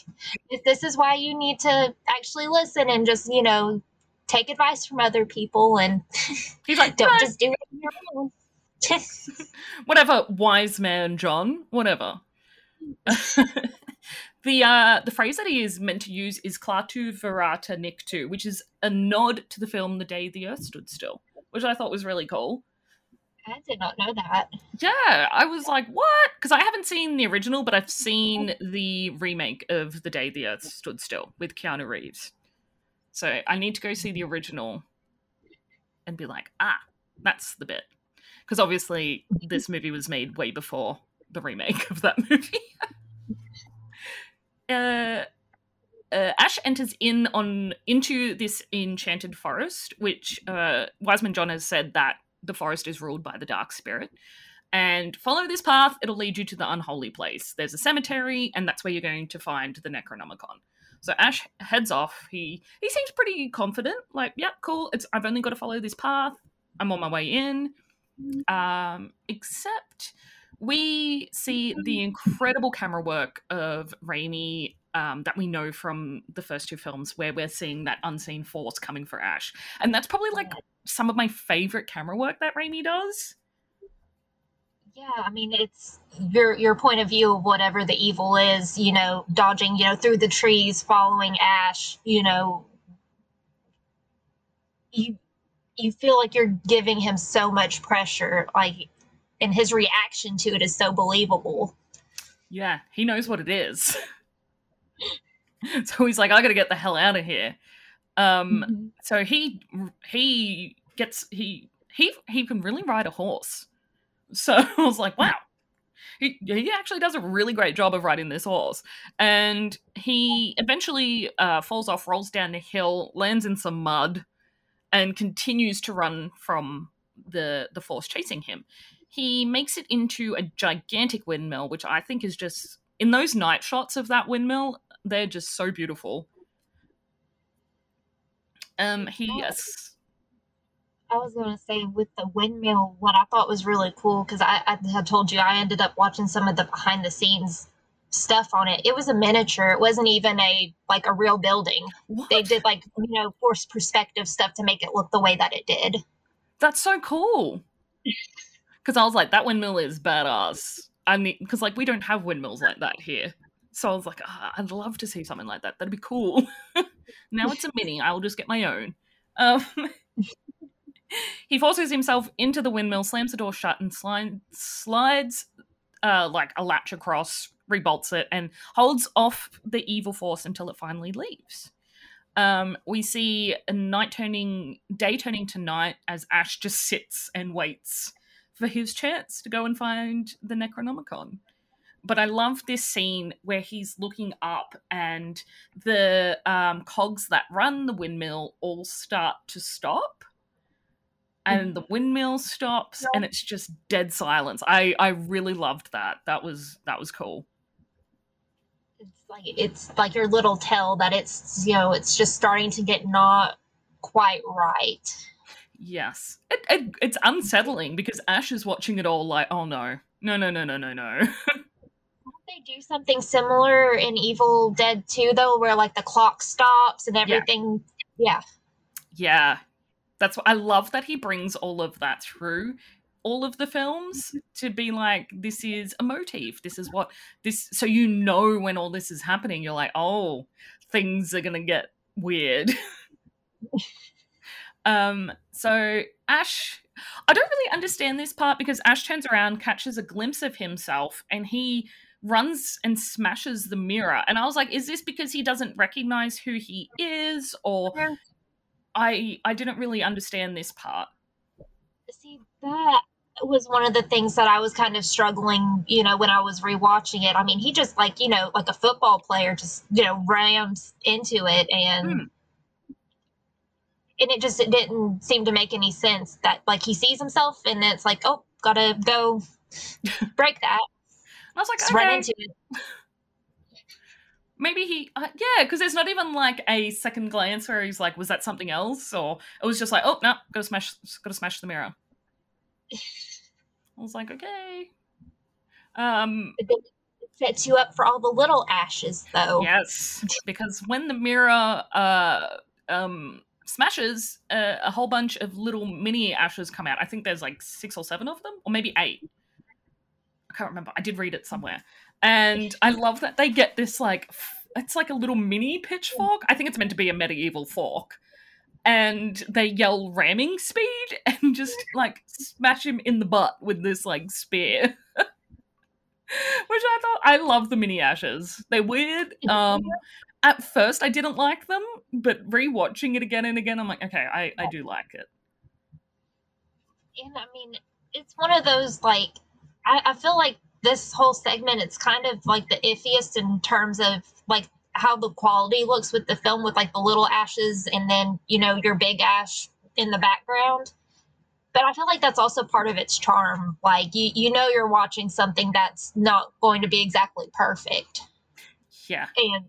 if this is why you need to actually listen and just, you know, take advice from other people and He's like, don't just do it on your own. whatever wise man john whatever the uh the phrase that he is meant to use is klaatu barada nikto which is a nod to the film the day the earth stood still which i thought was really cool I did not know that. yeah i was like what because i haven't seen the original but i've seen the remake of the day the earth stood still with keanu reeves so i need to go see the original and be like ah that's the bit because obviously this movie was made way before the remake of that movie. Uh, uh, Ash enters in on into this enchanted forest, which uh, Wiseman John has said that the forest is ruled by the dark spirit. And follow this path; it'll lead you to the unholy place. There's a cemetery, and that's where you're going to find the Necronomicon. So Ash heads off. He he seems pretty confident. Like, yep, cool. It's I've only got to follow this path. I'm on my way in. Um, except we see the incredible camera work of Raimi um, that we know from the first two films, where we're seeing that unseen force coming for Ash, and that's probably like some of my favorite camera work that Raimi does. Yeah, I mean it's your your point of view of whatever the evil is, you know, dodging, you know, through the trees, following Ash, you know. You you feel like you're giving him so much pressure, like and his reaction to it is so believable. Yeah, he knows what it is. so he's like, I gotta get the hell out of here. Um, so he he gets he he he can really ride a horse. So I was like, wow. He, he actually does a really great job of riding this horse. And he eventually uh, falls off, rolls down a hill, lands in some mud, and continues to run from the, the force chasing him. He makes it into a gigantic windmill, which I think is just, in those night shots of that windmill, they're just so beautiful. Um, he yes, I was going to say with the windmill, what I thought was really cool because I, I had told you I ended up watching some of the behind the scenes stuff on it. It was a miniature. It wasn't even a like a real building. what? They did like you know forced perspective stuff to make it look the way that it did. That's so cool. Because I was like, that windmill is badass. I mean, because like we don't have windmills like that here. So I was like, oh, I'd love to see something like that. That'd be cool. now it's a mini. I'll just get my own. Um, he forces himself into the windmill, slams the door shut, and slide, slides uh, like a latch across, rebolts it, and holds off the evil force until it finally leaves. Um, we see a night turning, day turning to night as Ash just sits and waits for his chance to go and find the Necronomicon. But I love this scene where he's looking up and the um, cogs that run the windmill all start to stop and the windmill stops and it's just dead silence. I I really loved that. That was that was cool. It's like it's like your little tell that it's you know it's just starting to get not quite right. Yes, it, it it's unsettling because Ash is watching it all like, oh no, no, no, no, no, no, no. they do something similar in Evil Dead 2 though, where like the clock stops and everything? Yeah. Yeah, that's what I love that he brings all of that through all of the films to be like this is a motif. This is what this so you know when all this is happening. You're like oh things are gonna get weird um so ash i don't really understand this part because ash turns around catches a glimpse of himself and he runs and smashes the mirror and i was like is this because he doesn't recognize who he is or I I didn't really understand this part. See, that was one of the things that I was kind of struggling, you know, when I was rewatching it. I mean, he just like, you know, like a football player just, you know, rams into it and hmm. And it just it didn't seem to make any sense that like he sees himself and it's like, oh, gotta go break that. I was like, just okay. run into it. Maybe he uh, yeah because there's not even like a second glance where he's like was that something else? Or it was just like oh no gotta smash gotta smash the mirror. I was like okay. Um it sets you up for all the little ashes though. Yes because when the mirror uh um smashes uh, a whole bunch of little mini ashes come out i think there's like six or seven of them or maybe eight i can't remember i did read it somewhere and I love that they get this like it's like a little mini pitchfork. I think it's meant to be a medieval fork. And they yell ramming speed and just like smash him in the butt with this like spear. Which I thought I love the mini ashes. They're weird. Um at first I didn't like them, but rewatching it again and again, I'm like, okay, I, I do like it. And I mean, it's one of those like I, I feel like this whole segment it's kind of like the iffiest in terms of like how the quality looks with the film with like the little ashes and then you know your big ash in the background. But i feel like that's also part of its charm. Like you you know you're watching something that's not going to be exactly perfect. Yeah. And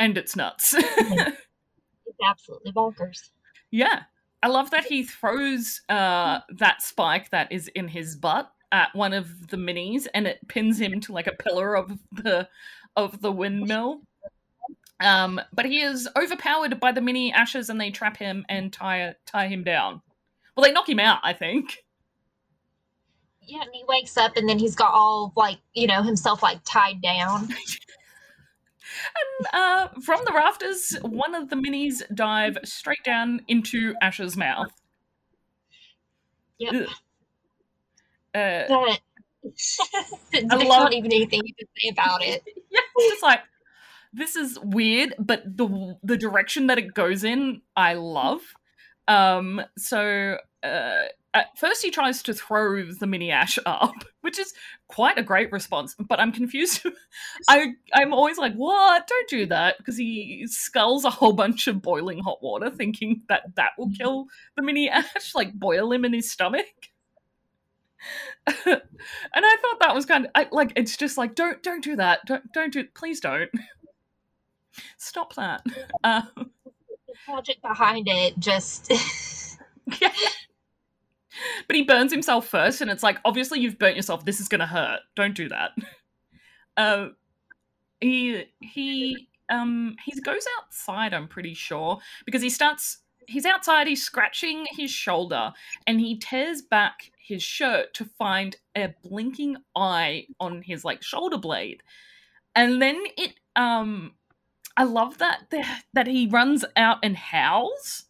and it's nuts it's absolutely bonkers yeah i love that he throws uh that spike that is in his butt at one of the minis and it pins him to like a pillar of the of the windmill. Um, but he is overpowered by the mini ashes and they trap him and tie tie him down. Well, they knock him out, I think. Yeah, and he wakes up and then he's got all like you know himself like tied down. and uh, from the rafters, one of the minis dive straight down into Ash's mouth. Yep. Uh, there's love, not even anything you can say about it. yeah, it's just like this is weird, but the the direction that it goes in, I love. Um, so uh, at first he tries to throw the mini ash up, which is quite a great response. But I'm confused. I I'm always like, what? Don't do that because he sculls a whole bunch of boiling hot water, thinking that that will kill the mini ash, like boil him in his stomach. and I thought that was kind of I, like it's just like don't don't do that don't don't do please don't stop that. Um, the project behind it just yeah. But he burns himself first, and it's like obviously you've burnt yourself. This is gonna hurt. Don't do that. Uh, he he um he goes outside. I'm pretty sure because he starts he's outside, he's scratching his shoulder, and he tears back his shirt to find a blinking eye on his like shoulder blade. And then it um I love that that he runs out and howls.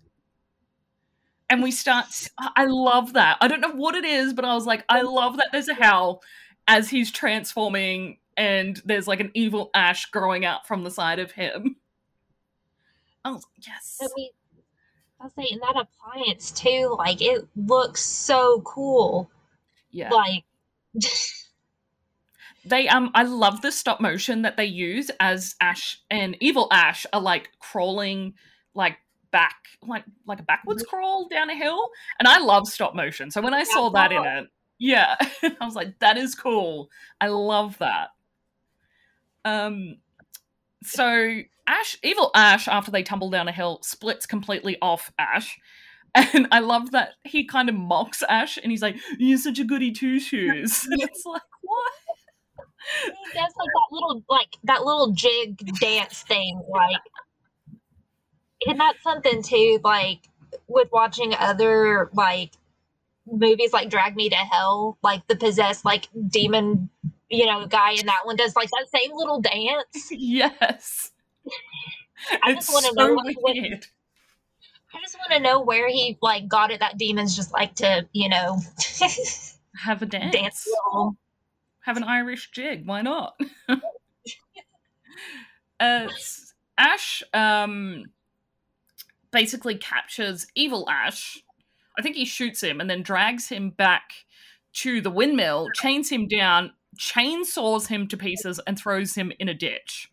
And we start I love that. I don't know what it is, but I was like I love that there's a howl as he's transforming and there's like an evil ash growing out from the side of him. Oh yes. I mean, I'll say, and that appliance too, like it looks so cool. Yeah. Like they um I love the stop motion that they use as Ash and Evil Ash are like crawling like back like like a backwards crawl down a hill. And I love stop motion. So when I saw that in it, yeah, I was like, that is cool. I love that. Um so Ash, evil Ash, after they tumble down a hill, splits completely off Ash. And I love that he kind of mocks Ash and he's like, You're such a goody two shoes. and it's like, what? He does like that little like that little jig dance thing, like and that's something too, like with watching other like movies like Drag Me to Hell, like the possessed like demon, you know, guy in that one does like that same little dance. Yes. I just want to so know what, I just want to know where he like got it that demons just like to, you know, have a dance. Dance have an Irish jig. Why not? uh, Ash um, basically captures evil Ash. I think he shoots him and then drags him back to the windmill, chains him down, chainsaws him to pieces, and throws him in a ditch.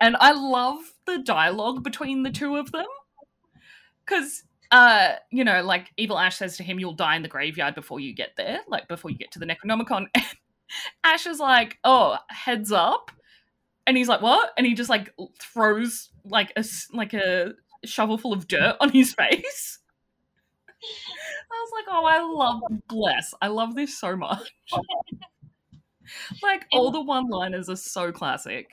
And I love the dialogue between the two of them. Because, uh, you know, like Evil Ash says to him, You'll die in the graveyard before you get there, like before you get to the Necronomicon. Ash is like, oh, heads up. And he's like, what? And he just like throws like a like a shovel full of dirt on his face. I was like, oh, I love bless. I love this so much. like all the one-liners are so classic.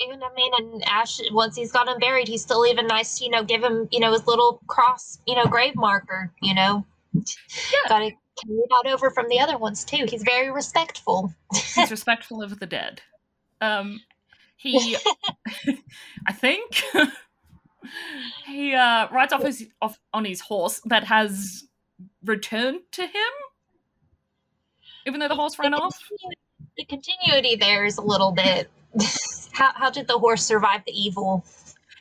And I mean, and Ash, once he's got him buried, he's still even nice to, you know, give him, you know, his little cross, you know, grave marker, you know. Yeah. Gotta carry that over from the other ones too. He's very respectful. He's respectful of the dead. Um, he, I think, he uh, rides off his off on his horse that has returned to him, even though the horse ran the off. the continuity there is a little bit. how how did the horse survive the evil?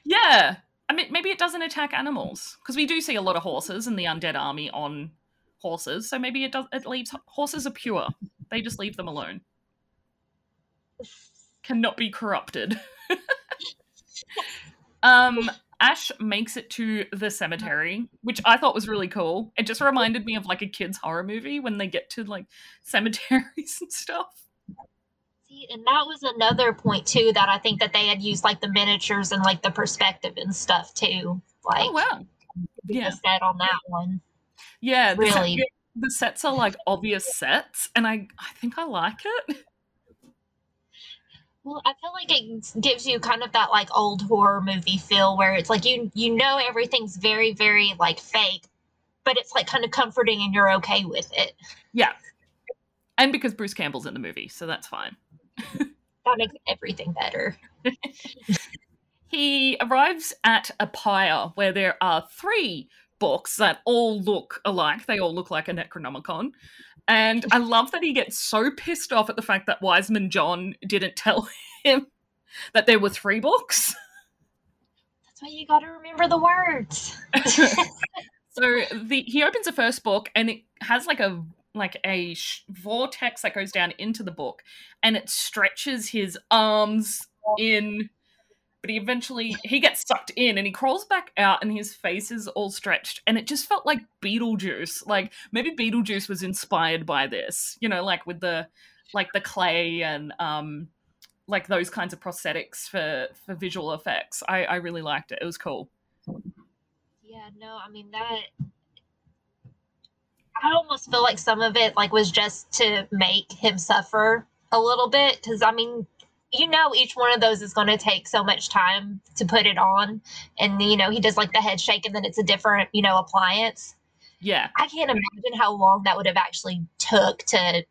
Yeah, I mean, maybe it doesn't attack animals because we do see a lot of horses in the undead army on horses, so maybe it does. It leaves horses are pure. They just leave them alone. Cannot be corrupted. um, Ash makes it to the cemetery, which I thought was really cool. It just reminded me of like a kids horror movie when they get to like cemeteries and stuff. See, and that was another point too that I think that they had used like the miniatures and like the perspective and stuff too. Oh, like, oh wow, yeah, set on that one. Yeah, the really. Set, the sets are like obvious sets, and I I think I like it. Well, I feel like it gives you kind of that like old horror movie feel where it's like you you know everything's very very like fake, but it's like kind of comforting and you're okay with it. Yeah. And because Bruce Campbell's in the movie, so that's fine. that makes everything better. he arrives at a pyre where there are three books that all look alike. They all look like a Necronomicon. And I love that he gets so pissed off at the fact that Wiseman John didn't tell him that there were three books. That's why you got to remember the words. so the he opens the first book and it has like a like a sh- vortex that goes down into the book and it stretches his arms in but he eventually he gets sucked in and he crawls back out and his face is all stretched and it just felt like beetlejuice like maybe beetlejuice was inspired by this you know like with the like the clay and um like those kinds of prosthetics for for visual effects. I i really liked it. It was cool. Yeah no i mean that i almost feel like some of it like was just to make him suffer a little bit because i mean you know each one of those is going to take so much time to put it on and you know he does like the head shake and then it's a different you know appliance Yeah. I can't imagine how long that would have actually took to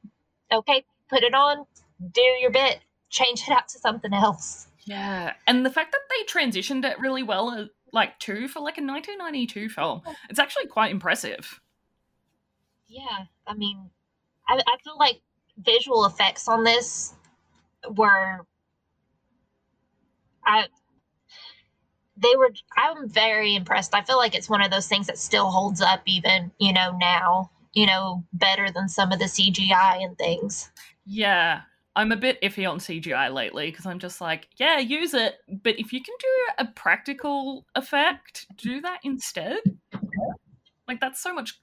okay, put it on, do your bit, change it out to something else. Yeah. And the fact that they transitioned it really well uh, like too for like a 1992 film. It's actually quite impressive. Yeah, I mean, I, I feel like visual effects on this were I they were I'm very impressed. I feel like it's one of those things that still holds up even, you know, now, you know, better than some of the CGI and things. Yeah. I'm a bit iffy on CGI lately because I'm just like, yeah, use it, but if you can do a practical effect, do that instead. Like that's so much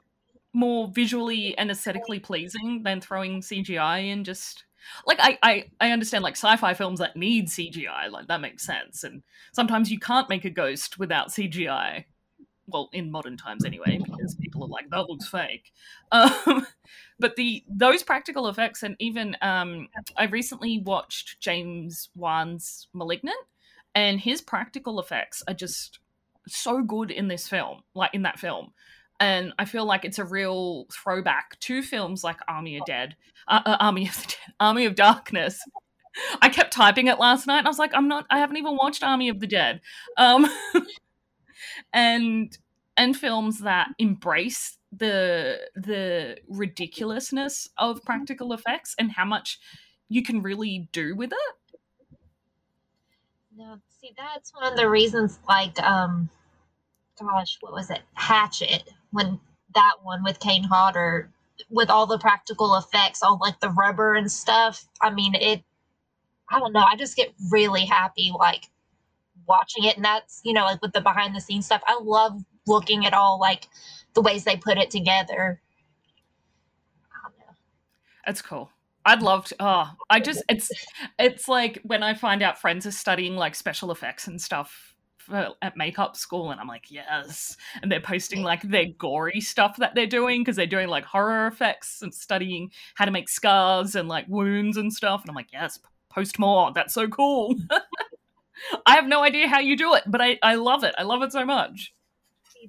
more visually and aesthetically pleasing than throwing CGI in just like I, I I understand like sci-fi films that need CGI, like that makes sense. And sometimes you can't make a ghost without CGI. Well, in modern times anyway, because people are like, that looks fake. Um, but the those practical effects and even um, I recently watched James Wan's Malignant, and his practical effects are just so good in this film, like in that film and I feel like it's a real throwback to films like Army of Dead, uh, uh, Army of Dead, Army of Darkness. I kept typing it last night, and I was like, I'm not. I haven't even watched Army of the Dead, um, and and films that embrace the the ridiculousness of practical effects and how much you can really do with it. No, see, that's one of the reasons. Like, um, gosh, what was it? Hatchet when that one with Kane Hodder with all the practical effects, all like the rubber and stuff. I mean, it. I don't know. I just get really happy like watching it, and that's you know like with the behind the scenes stuff. I love looking at all like the ways they put it together. That's cool. I'd love to. Oh, I just it's it's like when I find out friends are studying like special effects and stuff for, at makeup school and I'm like, yes. And they're posting oh. like their gory stuff that they're doing because they're doing like horror effects and studying how to make scars and like wounds and stuff. And I'm like, yes, post more. That's so cool. I have no idea how you do it, but I, I love it. I love it so much.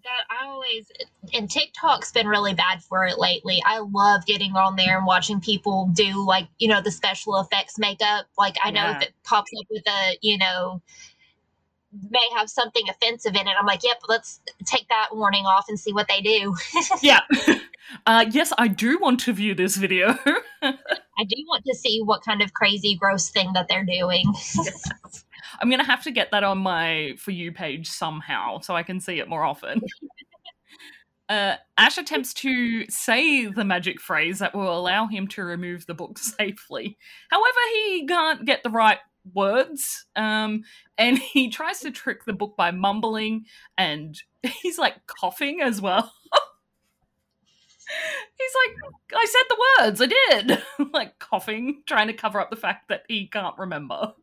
That I always and TikTok's been really bad for it lately. I love getting on there and watching people do like you know the special effects makeup. Like I know yeah. if it pops up with a you know may have something offensive in it. I'm like, yep, let's take that warning off and see what they do. yeah. Uh, yes, I do want to view this video. I do want to see what kind of crazy, gross thing that they're doing. yes. I'm going to have to get that on my For You page somehow so I can see it more often. Uh, Ash attempts to say the magic phrase that will allow him to remove the book safely. However, he can't get the right words. Um, and he tries to trick the book by mumbling and he's like coughing as well. he's like, I said the words, I did. like coughing, trying to cover up the fact that he can't remember.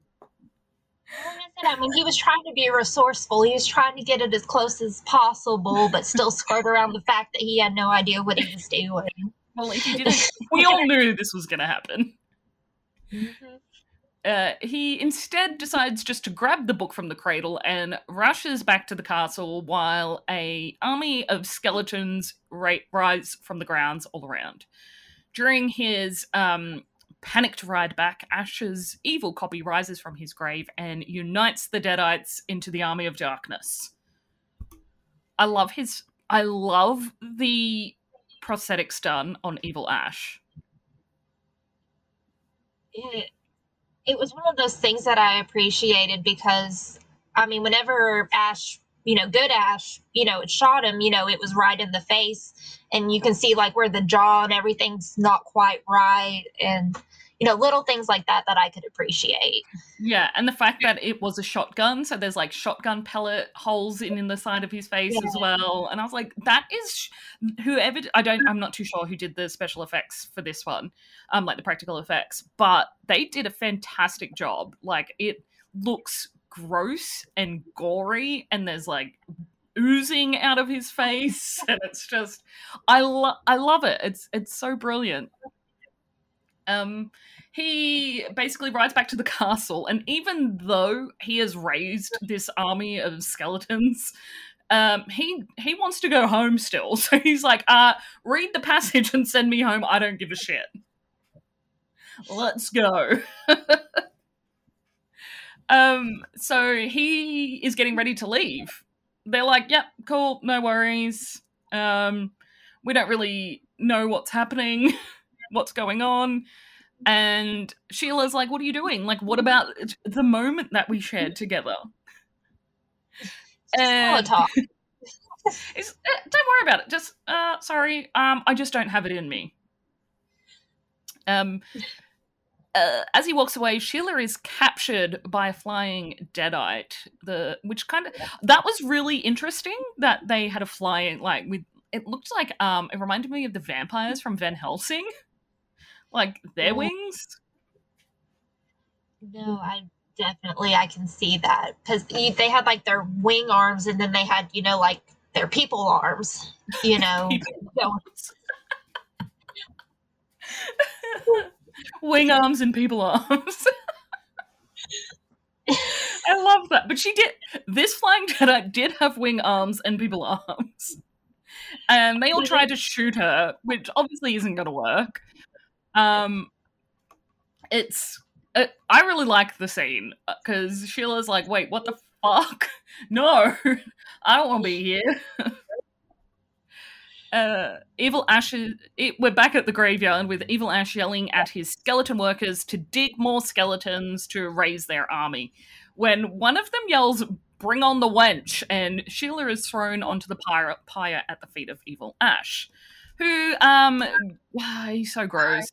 I mean, he was trying to be resourceful. He was trying to get it as close as possible, but still skirt around the fact that he had no idea what he was doing. Well, if he didn't, we all knew this was going to happen. Mm-hmm. Uh, he instead decides just to grab the book from the cradle and rushes back to the castle while a army of skeletons ra- rise from the grounds all around. During his um, panicked ride back, Ash's evil copy rises from his grave and unites the Deadites into the army of darkness. I love his. I love the prosthetics done on Evil Ash. It it was one of those things that I appreciated because I mean, whenever Ash, you know, good Ash, you know, it shot him, you know, it was right in the face, and you can see like where the jaw and everything's not quite right, and you know, little things like that that I could appreciate. Yeah, and the fact that it was a shotgun, so there's like shotgun pellet holes in, in the side of his face yeah. as well. And I was like, that is whoever I don't I'm not too sure who did the special effects for this one, um, like the practical effects, but they did a fantastic job. Like it looks gross and gory, and there's like oozing out of his face, and it's just I love I love it. It's it's so brilliant. Um, he basically rides back to the castle, and even though he has raised this army of skeletons, Um, he he wants to go home still, so he's like, uh, read the passage and send me home. I don't give a shit. Let's go. um, so he is getting ready to leave. They're like, "Yep, cool, no worries. Um, we don't really know what's happening, what's going on." And Sheila's like, "What are you doing? Like, what about the moment that we shared together?" And talk. it's, eh, don't worry about it. Just, uh, sorry, um, I just don't have it in me. Um, uh, as he walks away, Sheila is captured by a flying deadite. The which kind of that was really interesting that they had a flying like with. It looked like um, it reminded me of the vampires from Van Helsing, like their wings. No, I definitely I can see that because they had like their wing arms and then they had you know like their people arms. You know, Wing arms and people arms. I love that. But she did. This flying Deadite did have wing arms and people arms. And they all tried to shoot her, which obviously isn't going to work. Um, it's. Uh, I really like the scene because Sheila's like, wait, what the fuck? No, I don't want to be here. uh, Evil Ash. It, we're back at the graveyard with Evil Ash yelling at his skeleton workers to dig more skeletons to raise their army. When one of them yells, Bring on the wench! and Sheila is thrown onto the pyre, pyre at the feet of Evil Ash, who, um, he's so gross.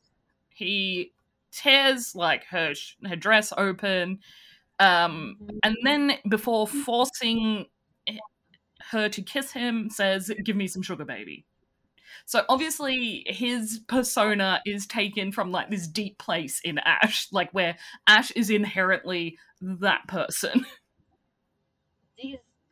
He tears, like, her, her dress open, um, and then before forcing her to kiss him, says, Give me some sugar, baby. So obviously his persona is taken from like this deep place in Ash, like where Ash is inherently that person.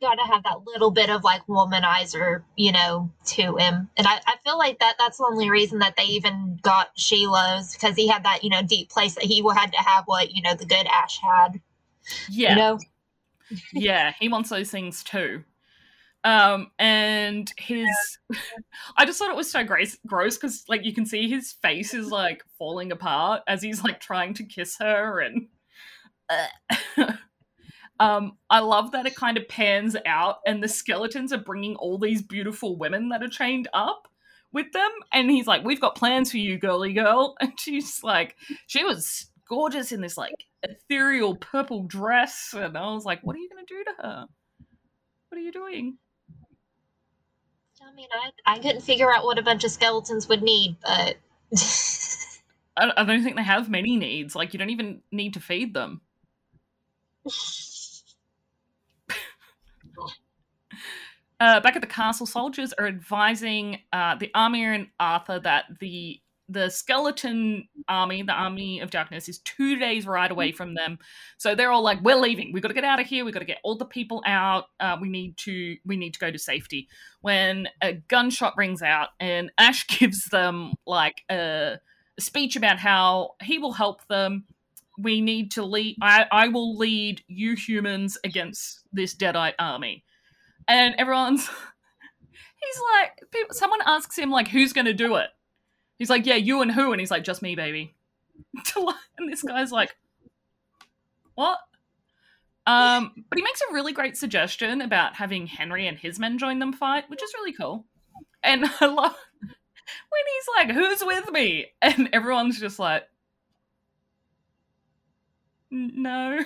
Got to have that little bit of like womanizer, you know, to him. And I, I feel like that that's the only reason that they even got Sheila's because he had that, you know, deep place that he had to have what, you know, the good Ash had. Yeah. You know? yeah, he wants those things too. Um, and his, I just thought it was so gross, gross because like you can see his face is like falling apart as he's like trying to kiss her, and um, I love that it kind of pans out, and the skeletons are bringing all these beautiful women that are chained up with them, and he's like, "We've got plans for you, girly girl," and she's like, she was gorgeous in this like ethereal purple dress, and I was like, "What are you gonna do to her? What are you doing?" I mean, I, I couldn't figure out what a bunch of skeletons would need, but I, I don't think they have many needs. Like, you don't even need to feed them. Uh, back at the castle, soldiers are advising uh, the army and Arthur that the the skeleton army, the army of darkness, is two days ride away from them. So they're all like, "We're leaving. We've got to get out of here. We've got to get all the people out. Uh, we need to we need to go to safety." When a gunshot rings out, and Ash gives them like a, speech about how he will help them. We need to lead. I, I will lead you humans against this deadite army and everyone's he's like people, someone asks him like who's gonna do it? He's like yeah you and who? And he's like just me baby. And this guy's like what? Um but he makes a really great suggestion about having henry and his men join them fight which is really cool. And i love when he's like who's with me? And everyone's just like "N- no.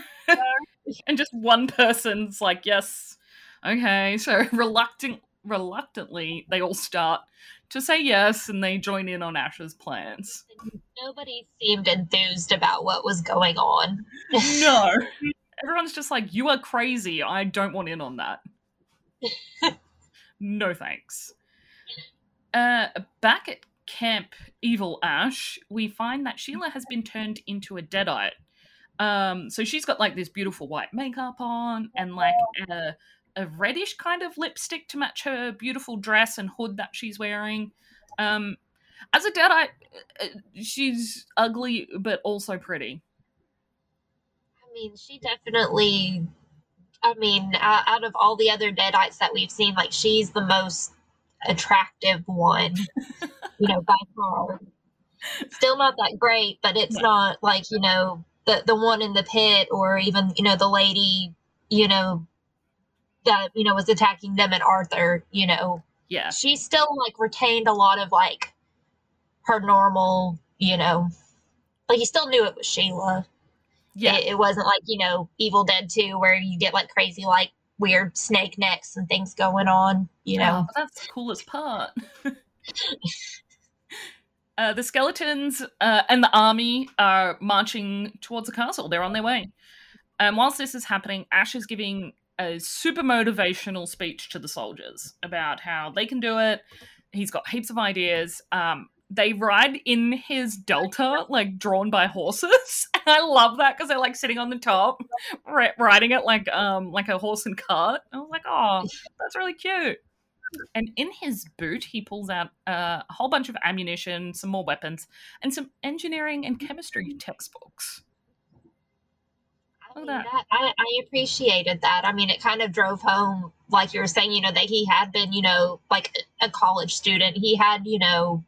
And just one person's like yes okay so reluctant reluctantly they all start to say yes and they join in on ash's plans. Nobody seemed enthused about what was going on. no. Everyone's just like you are crazy. I don't want in on that. No thanks. Uh back at camp evil ash we find that sheila has been turned into a deadite. Um so she's got like this beautiful white makeup on and like a, a reddish kind of lipstick to match her beautiful dress and hood that she's wearing um as a deadite uh, she's ugly but also pretty I mean, she definitely. I mean, uh, out of all the other Deadites that we've seen, like she's the most attractive one, you know, by far. Still not that great, but it's not like you know the the one in the pit or even you know the lady, you know, that you know was attacking them and Arthur. You know, yeah, she still like retained a lot of like her normal, you know, like you still knew it was Sheila. Yeah, it, it wasn't like you know Evil Dead Two where you get like crazy like weird snake necks and things going on. You know, oh, that's the coolest part. uh, the skeletons uh, and the army are marching towards the castle. They're on their way. And whilst this is happening, Ash is giving a super motivational speech to the soldiers about how they can do it. He's got heaps of ideas. Um, they ride in his delta, like drawn by horses. And I love that because they're like sitting on the top, ri- riding it like um like a horse and cart. I was like, oh, that's really cute. And in his boot, he pulls out uh, a whole bunch of ammunition, some more weapons, and some engineering and chemistry textbooks. I, mean, that. That, I, I appreciated that. I mean, it kind of drove home, like you were saying, you know, that he had been, you know, like a college student. He had, you know,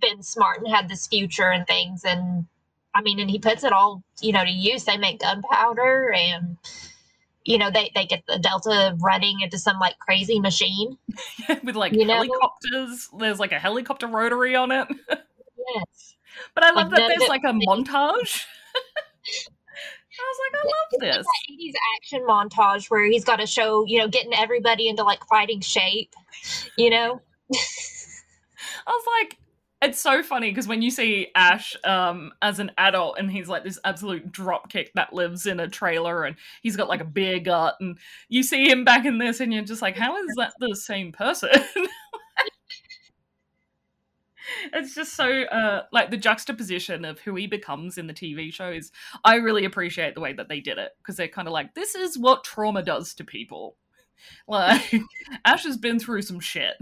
been smart and had this future and things. And I mean, and he puts it all, you know, to use. They make gunpowder and, you know, they, they get the Delta running into some like crazy machine. With like you helicopters. Know? There's like a helicopter rotary on it. yes. But I love like, that there's like a montage. I was like, I love this. Like 80s action montage where he's got to show, you know, getting everybody into like fighting shape, you know? I was like, it's so funny because when you see Ash um, as an adult and he's like this absolute dropkick that lives in a trailer and he's got like a beer gut and you see him back in this and you're just like, how is that the same person? it's just so uh, like the juxtaposition of who he becomes in the TV shows. I really appreciate the way that they did it because they're kind of like, this is what trauma does to people. Like Ash has been through some shit.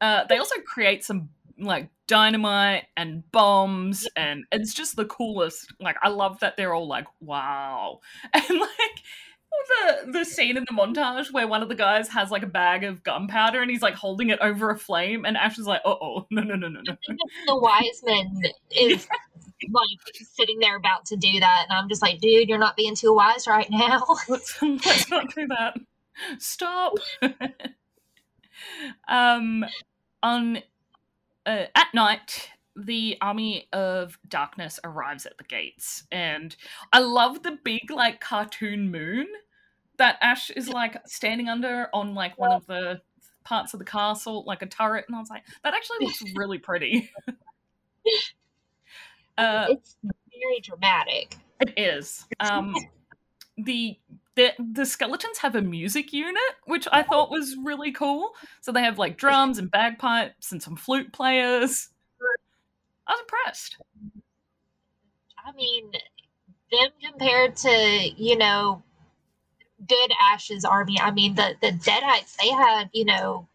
Uh, they also create some like dynamite and bombs and it's just the coolest like i love that they're all like wow and like the the scene in the montage where one of the guys has like a bag of gunpowder and he's like holding it over a flame and ash is like oh oh no no no no. No the wiseman is like sitting there about to do that and i'm just like dude you're not being too wise right now. Let's, let's not do that. Stop. Um, on uh, at night, the army of darkness arrives at the gates, and I love the big like cartoon moon that Ash is like standing under on like one of the parts of the castle, like a turret, and I was like, that actually looks really pretty. uh, it's very dramatic. It is. Um, the the the skeletons have a music unit, which I thought was really cool. So they have like drums and bagpipes and some flute players. I was impressed. I mean, them compared to you know, good Ash's army. I mean, the the Deadites they had you know,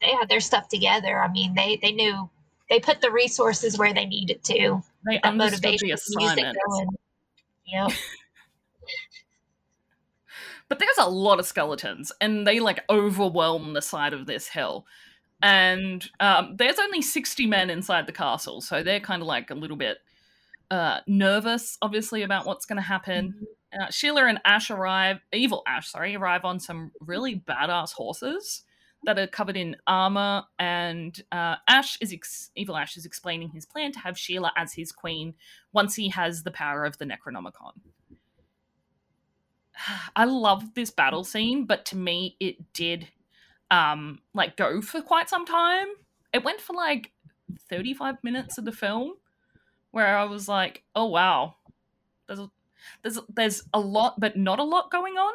they had their stuff together. I mean, they they knew they put the resources where they needed to. They understood the assignment. Yep. But there's a lot of skeletons, and they like overwhelm the side of this hill. And um, there's only 60 men inside the castle, so they're kind of like a little bit uh, nervous, obviously, about what's going to happen. Mm-hmm. Uh, Sheila and Ash arrive, evil Ash, sorry, arrive on some really badass horses that are covered in armor. And uh, Ash is ex- evil Ash is explaining his plan to have Sheila as his queen once he has the power of the Necronomicon. I love this battle scene, but to me it did um like go for quite some time. It went for like 35 minutes of the film where I was like, "Oh wow. There's a, there's there's a lot but not a lot going on."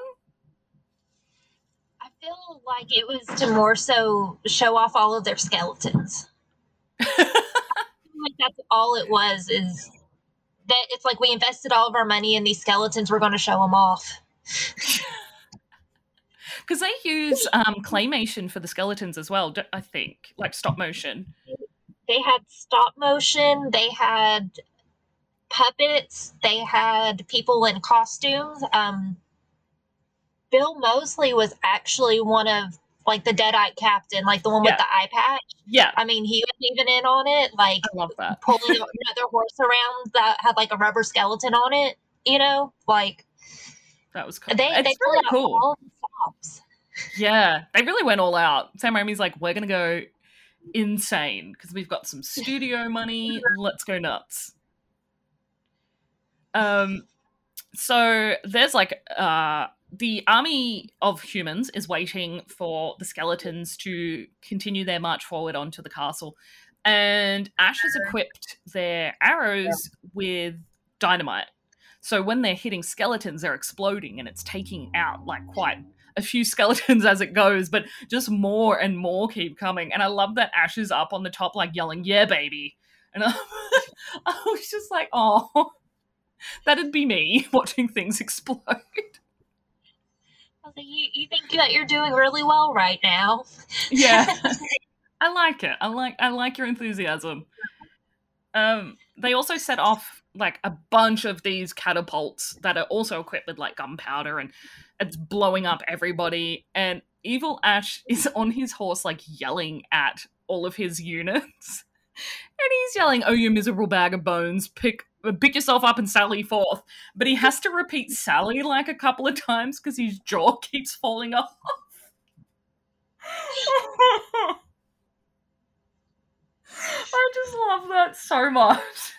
I feel like it was to more so show off all of their skeletons. like that's all it was is that it's like we invested all of our money in these skeletons we're going to show them off because they use um, claymation for the skeletons as well. I think, like stop motion. They had stop motion. They had puppets. They had people in costumes. Um, Bill Moseley was actually one of like the Deadite captain, like the one Yeah. with the eye patch. Yeah, I mean, he was even in on it, like I love that. pulling another horse around that had like a rubber skeleton on it. You know, like That was cool. they it's they really cool. all the stops. Yeah, they really went all out. Sam Raimi's like, we're gonna go insane because we've got some studio money. Let's go nuts. Um, so there's like uh the army of humans is waiting for the skeletons to continue their march forward onto the castle, and Ash has equipped their arrows with dynamite. So when they're hitting skeletons, they're exploding and it's taking out like quite a few skeletons as it goes, but just more and more keep coming. And I love that Ash is up on the top, like yelling, Yeah, baby. And I, I was just like, Oh, that'd be me watching things explode. I was like, you, you think that you're doing really well right now? Yeah. I like it. I like I like your enthusiasm. Um they also set off like a bunch of these catapults that are also equipped with like gunpowder and it's blowing up everybody and evil ash is on his horse like yelling at all of his units and he's yelling oh you miserable bag of bones pick pick yourself up and sally forth but he has to repeat sally like a couple of times because his jaw keeps falling off I just love that so much.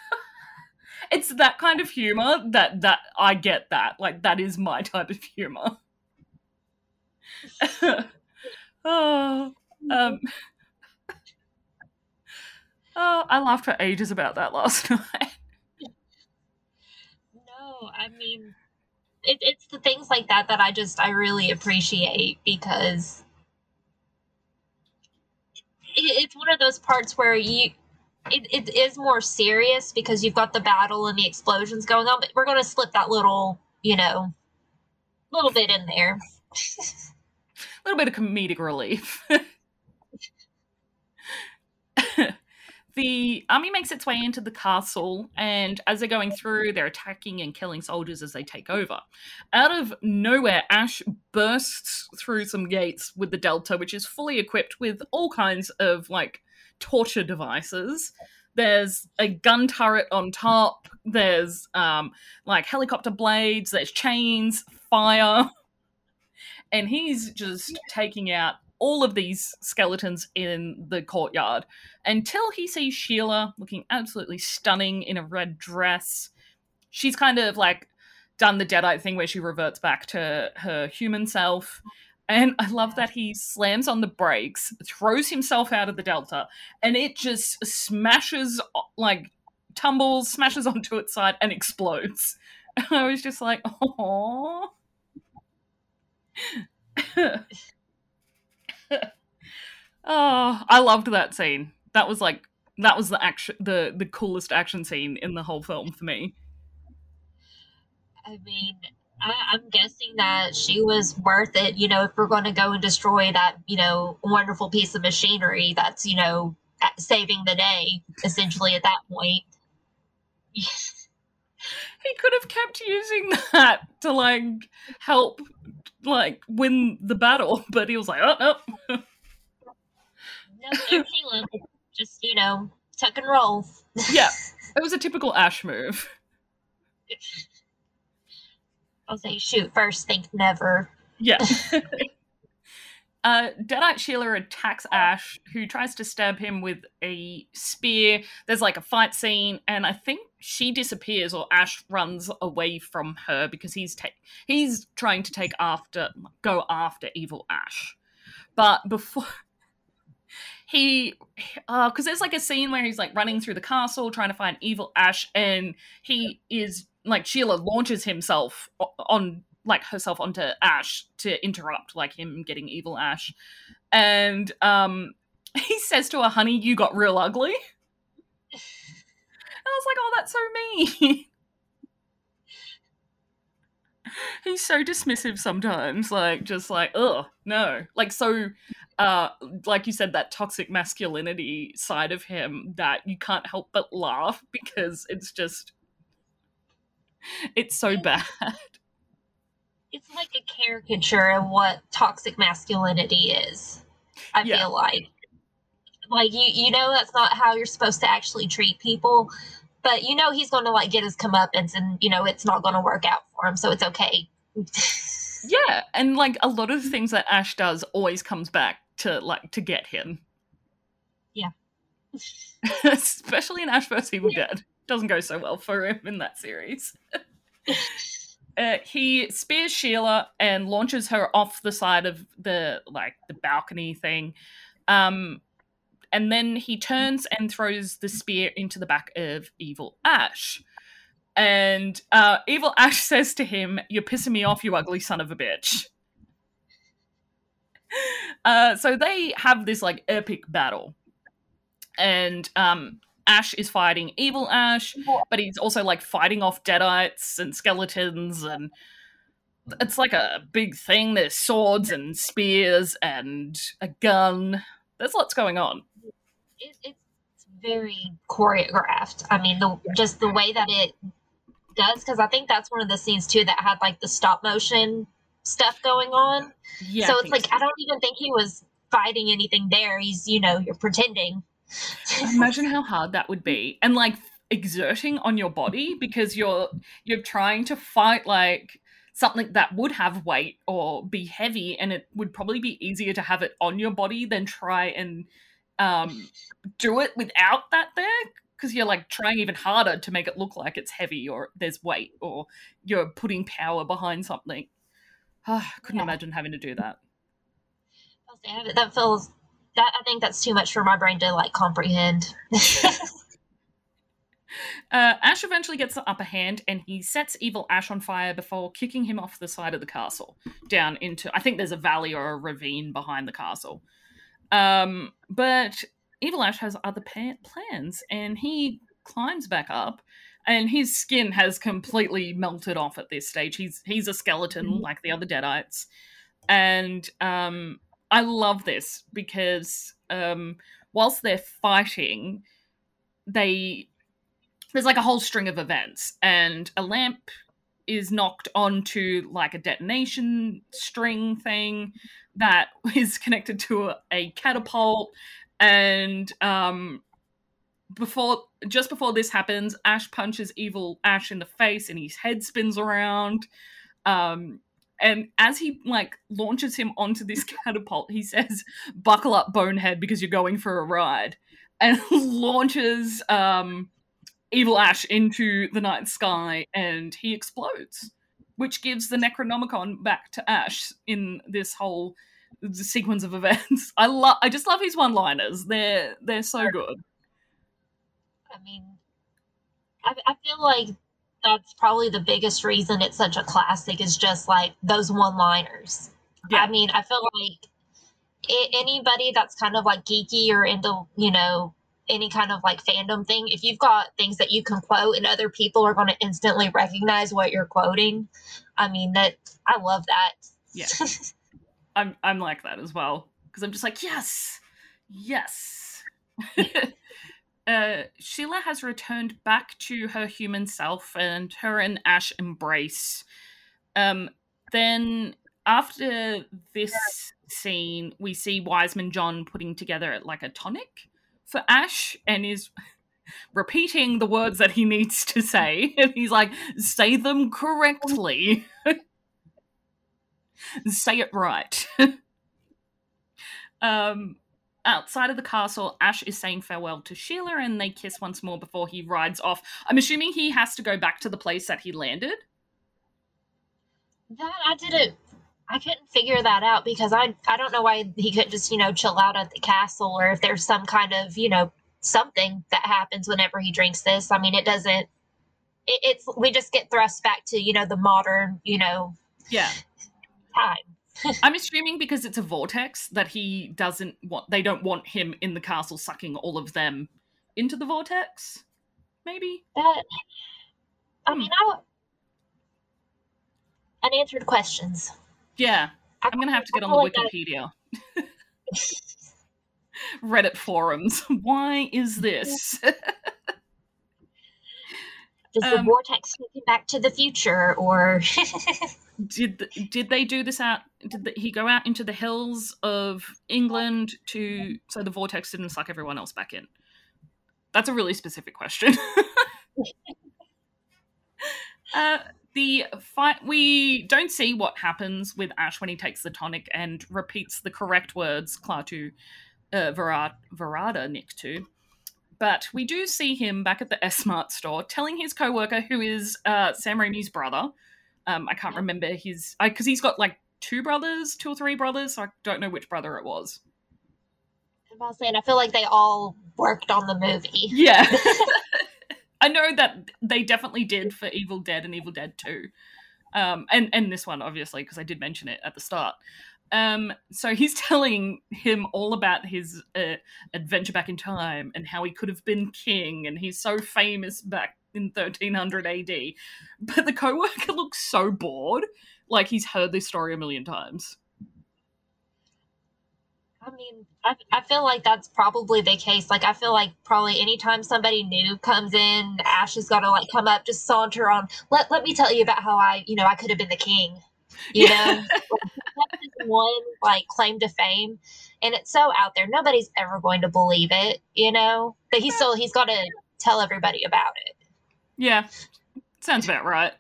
it's that kind of humor that that I get that. Like that is my type of humor. oh, um, oh, I laughed for ages about that last night. I mean, it, it's the things like that that I just I really appreciate because it, it's one of those parts where you it, it is more serious because you've got the battle and the explosions going on, but we're going to slip that little you know little bit in there. A little bit of comedic relief. the army makes its way into the castle, and as they're going through, they're attacking and killing soldiers as they take over. Out of nowhere, Ash bursts through some gates with the Delta, which is fully equipped with all kinds of like torture devices. There's a gun turret on top. There's um, like helicopter blades. There's chains, fire, and he's just taking out all of these skeletons in the courtyard until he sees Sheila looking absolutely stunning in a red dress. She's kind of like done the Deadite thing where she reverts back to her human self. And I love that he slams on the brakes, throws himself out of the Delta, and it just smashes, like, tumbles, smashes onto its side, and explodes. And I was just like, oh. oh, I loved that scene. That was like that was the action the the coolest action scene in the whole film for me. I mean, I, I'm guessing that she was worth it. You know, if we're going to go and destroy that, you know, wonderful piece of machinery that's, you know, saving the day, essentially at that point. He could have kept using that to like help like win the battle, but he was like, oh no. no, Sheila, just, you know, tuck and roll. Yeah. It was a typical Ash move. I'll say, shoot first, think never. Yeah. uh, Deadite Sheila attacks Ash, who tries to stab him with a spear. There's like a fight scene, and I think she disappears, or Ash runs away from her because he's ta- he's trying to take after go after evil Ash. But before he, because there's like a scene where he's like running through the castle trying to find evil Ash, and he is like Sheila launches himself on like herself onto Ash to interrupt like him getting evil Ash. And um he says to her, honey, you got real ugly. And I was like, oh, that's so mean. He's so dismissive sometimes, like just like, oh no. Like so uh like you said, that toxic masculinity side of him that you can't help but laugh because it's just it's so bad. It's like a caricature of what toxic masculinity is. I Yeah. feel like. Like you you know that's not how you're supposed to actually treat people, but you know he's gonna like get his comeuppance and you know it's not gonna work out for him, so it's okay. Yeah, and like a lot of the things that Ash does always comes back to like to get him. Yeah. Especially in Ash vs. Evil Yeah. Dead. Doesn't go so well for him in that series. uh, he spears Sheila and launches her off the side of the like the balcony thing. Um and then he turns and throws the spear into the back of Evil Ash. And uh, Evil Ash says to him, You're pissing me off, you ugly son of a bitch. Uh, so they have this like epic battle. And um, Ash is fighting Evil Ash, but he's also like fighting off deadites and skeletons and it's like a big thing. There's swords and spears and a gun. There's lots going on. it, it's very choreographed. I mean, the just the way that it does, because I think that's one of the scenes too that had like the stop motion stuff going on. Yeah. so it's like I don't even think he was fighting anything there. He's you know you're pretending. Imagine how hard that would be. And like exerting on your body because you're you're trying to fight like something that would have weight or be heavy and it would probably be easier to have it on your body than try and um do it without that there because you're like trying even harder to make it look like it's heavy or there's weight or you're putting power behind something. Ah, couldn't Yeah. imagine having to do that. That feels that I think that's too much for my brain to like comprehend. Uh, Ash eventually gets the upper hand and he sets Evil Ash on fire before kicking him off the side of the castle down into. I think there's a valley or a ravine behind the castle. Um, but Evil Ash has other pa- plans and he climbs back up and his skin has completely melted off at this stage. He's he's a skeleton Mhm. like the other Deadites. And um, I love this because um, whilst they're fighting, they there's like a whole string of events and a lamp is knocked onto like a detonation string thing that is connected to a, a catapult. And um before just before this happens ash punches evil ash in the face and his head spins around. Um and as he like launches him onto this catapult he says buckle up bonehead because you're going for a ride and launches um Evil Ash into the night sky and he explodes, which gives the Necronomicon back to Ash in this whole sequence of events. I love I just love his one-liners. They're they're so good. I mean, I, I feel like that's probably the biggest reason it's such a classic is just like those one liners. Yeah. I mean, I feel like I anybody that's kind of like geeky or into, you know, any kind of like fandom thing, if you've got things that you can quote and other people are going to instantly recognize what you're quoting, I mean, that I love that. Yeah. I'm I'm like that as well because I'm just like yes, yes. uh, Sheila has returned back to her human self, and her and Ash embrace. Um, then after this scene, we see Wiseman John putting together like a tonic for Ash, and is repeating the words that he needs to say, and he's like, "Say them correctly." say it right. um, outside of the castle, Ash is saying farewell to Sheila and they kiss once more before he rides off. I'm assuming he has to go back to the place that he landed. That I didn't. I couldn't figure that out because I I don't know why he couldn't just you know chill out at the castle or if there's some kind of you know something that happens whenever he drinks this. I mean, it doesn't. It, it's we just get thrust back to you know the modern you know Yeah. time. I'm assuming because it's a vortex that he doesn't want they don't want him in the castle sucking all of them into the vortex. Maybe. That I Hmm. mean I. w- Unanswered questions. Yeah. I I'm gonna have to get on the like Wikipedia. Reddit forums. Why is this? Does the Um, vortex take him back to the future, or did did they do this out? Did the, he go out into the hills of England to so the vortex didn't suck everyone else back in? That's a really specific question. uh, the fight we don't see what happens with Ash when he takes the tonic and repeats the correct words Klaatu uh, barada nikto. But we do see him back at the S-Mart store telling his coworker, who is uh, Sam Raimi's brother. Um, I can't remember his because he's got like two brothers, two or three brothers. So I don't know which brother it was. I'm all saying I feel like they all worked on the movie. Yeah. I know that they definitely did for Evil Dead and Evil Dead 2. Um, and, and this one, obviously, because I did mention it at the start. Um, so he's telling him all about his uh, adventure back in time and how he could have been king, and he's so famous back in 1300 AD. But the coworker looks so bored, like he's heard this story a million times. I mean, I, I feel like that's probably the case. Like, I feel like probably anytime somebody new comes in, Ash is gonna like come up, just saunter on. Let Let me tell you about how I, you know, I could have been the king. You know, Like, that's his one like claim to fame, and it's so out there. Nobody's ever going to believe it. You know, but he's still he's got to tell everybody about it. Yeah, sounds about right.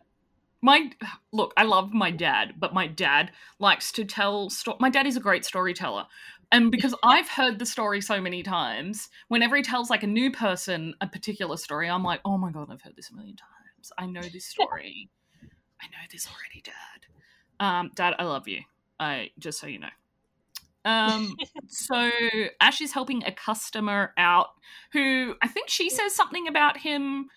My look, I love my dad, but my dad likes to tell. Sto- my dad is a great storyteller, and because I've heard the story so many times, whenever he tells like a new person a particular story, I'm like, oh my god, I've heard this a million times. I know this story. I know this already, Dad. Um, Dad, I love you. I just so you know. Um, so Ash is helping a customer out who I think she says something about him,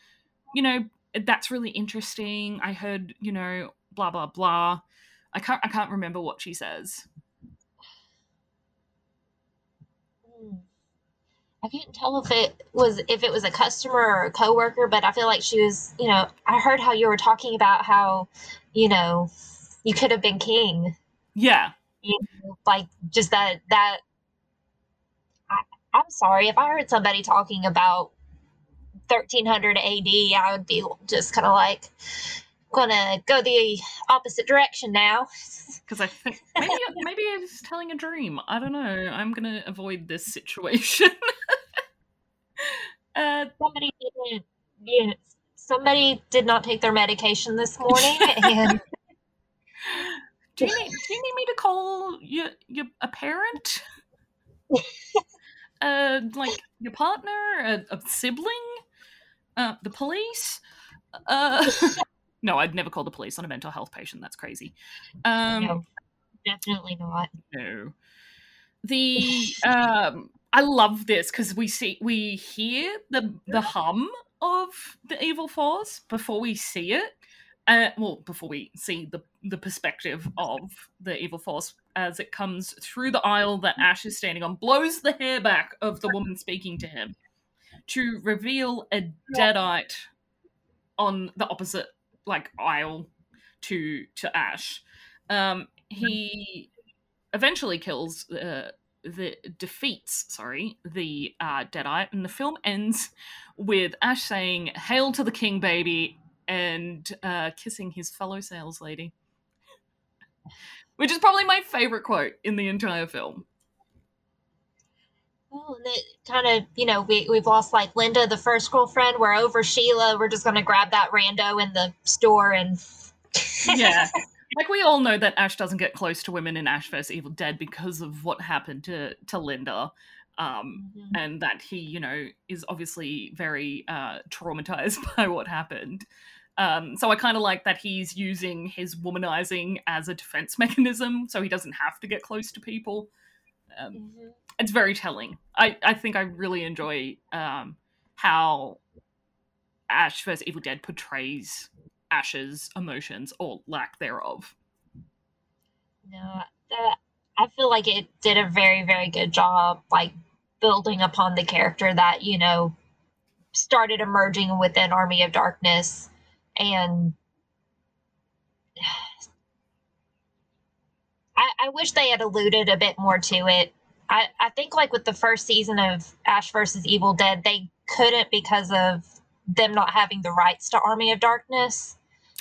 you know, that's really interesting. I heard, you know, blah blah blah. I can't I can't remember what she says. Hmm. I can't tell if it was if it was a customer or a coworker, but I feel like she was. You know, I heard how you were talking about how, you know, you could have been king. Yeah. You know, like just that that. I, I'm sorry if I heard somebody talking about 1300 AD, I would be just kind of like gonna go the opposite direction now. Because I think maybe maybe I was telling a dream. I don't know. I'm gonna avoid this situation. uh, Somebody didn't. Yeah, somebody did not take their medication this morning, and do you need do you need me to call your your a parent? uh, like your partner, a, a sibling, uh, the police. Uh, no, I'd never call the police on a mental health patient. That's crazy. Um, no, definitely not. no. The um, I love this because we see we hear the the hum of the evil force before we see it. Uh, well, before we see the the perspective of the evil force as it comes through the aisle that Ash is standing on, blows the hair back of the woman speaking to him to reveal a deadite on the opposite like aisle to to Ash. Um, he eventually kills uh, the defeats sorry the uh, deadite and the film ends with ash saying hail to the king baby and uh, kissing his fellow sales lady which is probably my favorite quote in the entire film Well, and it kind of, you know, we, we've lost like Linda, the first girlfriend. We're over Sheila. We're just going to grab that rando in the store and. yeah like we all know that ash doesn't get close to women in ash vs evil dead because of what happened to to linda um Mhm. and that he you know is obviously very uh traumatized by what happened um so i kind of like that he's using his womanizing as a defense mechanism so he doesn't have to get close to people um Mhm. it's very telling i i think i really enjoy um how ash vs evil dead portrays ash's emotions or lack thereof No, that, I feel like it did a very, very good job, like building upon the character that, you know, started emerging within Army of Darkness. And I, I wish they had alluded a bit more to it. I, I think, like with the first season of Ash versus Evil Dead, they couldn't because of them not having the rights to Army of Darkness.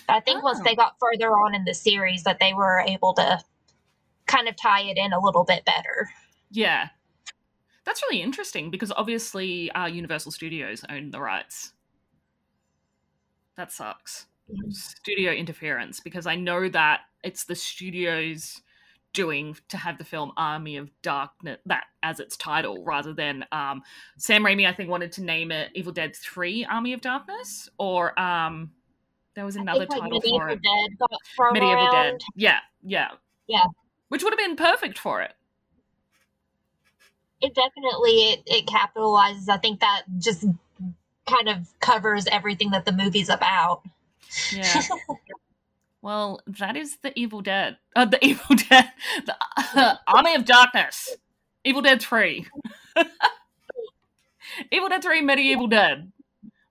But I think oh. once they got further on in the series, that they were able to kind of tie it in a little bit better. Yeah, that's really interesting because obviously uh, Universal Studios own the rights. That sucks. Studio interference because I know that it's the studios doing to have the film Army of Darkness that as its title rather than um, Sam Raimi I think wanted to name it Evil Dead 3 Army of Darkness or um, there was another title like, for it. Medieval around. Dead. Yeah, yeah. Yeah. Which would have been perfect for it. It definitely it, it capitalizes. I think that just kind of covers everything that the movie's about. Yeah. Well, that is the Evil Dead. Uh, the Evil Dead. The uh, Army of Darkness. Evil Dead 3. Evil Dead 3 Medieval Dead.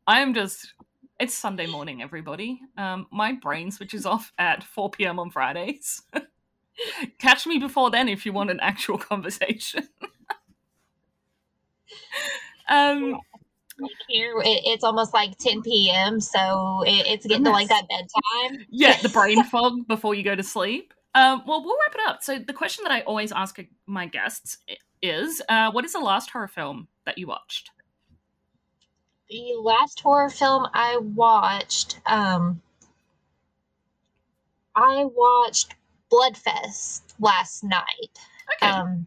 I am just. It's Sunday morning, everybody. Um, my brain switches off at 4 p.m. on Fridays. Catch me before then if you want an actual conversation. um, here it, it's almost like 10 p.m so it, it's getting to like that bedtime. Yeah the brain fog before you go to sleep. Um, well we'll wrap it up. So the question that i always ask my guests is uh, what is the last horror film that you watched? The last horror film i watched um, i watched bloodfest last night. Okay. Um,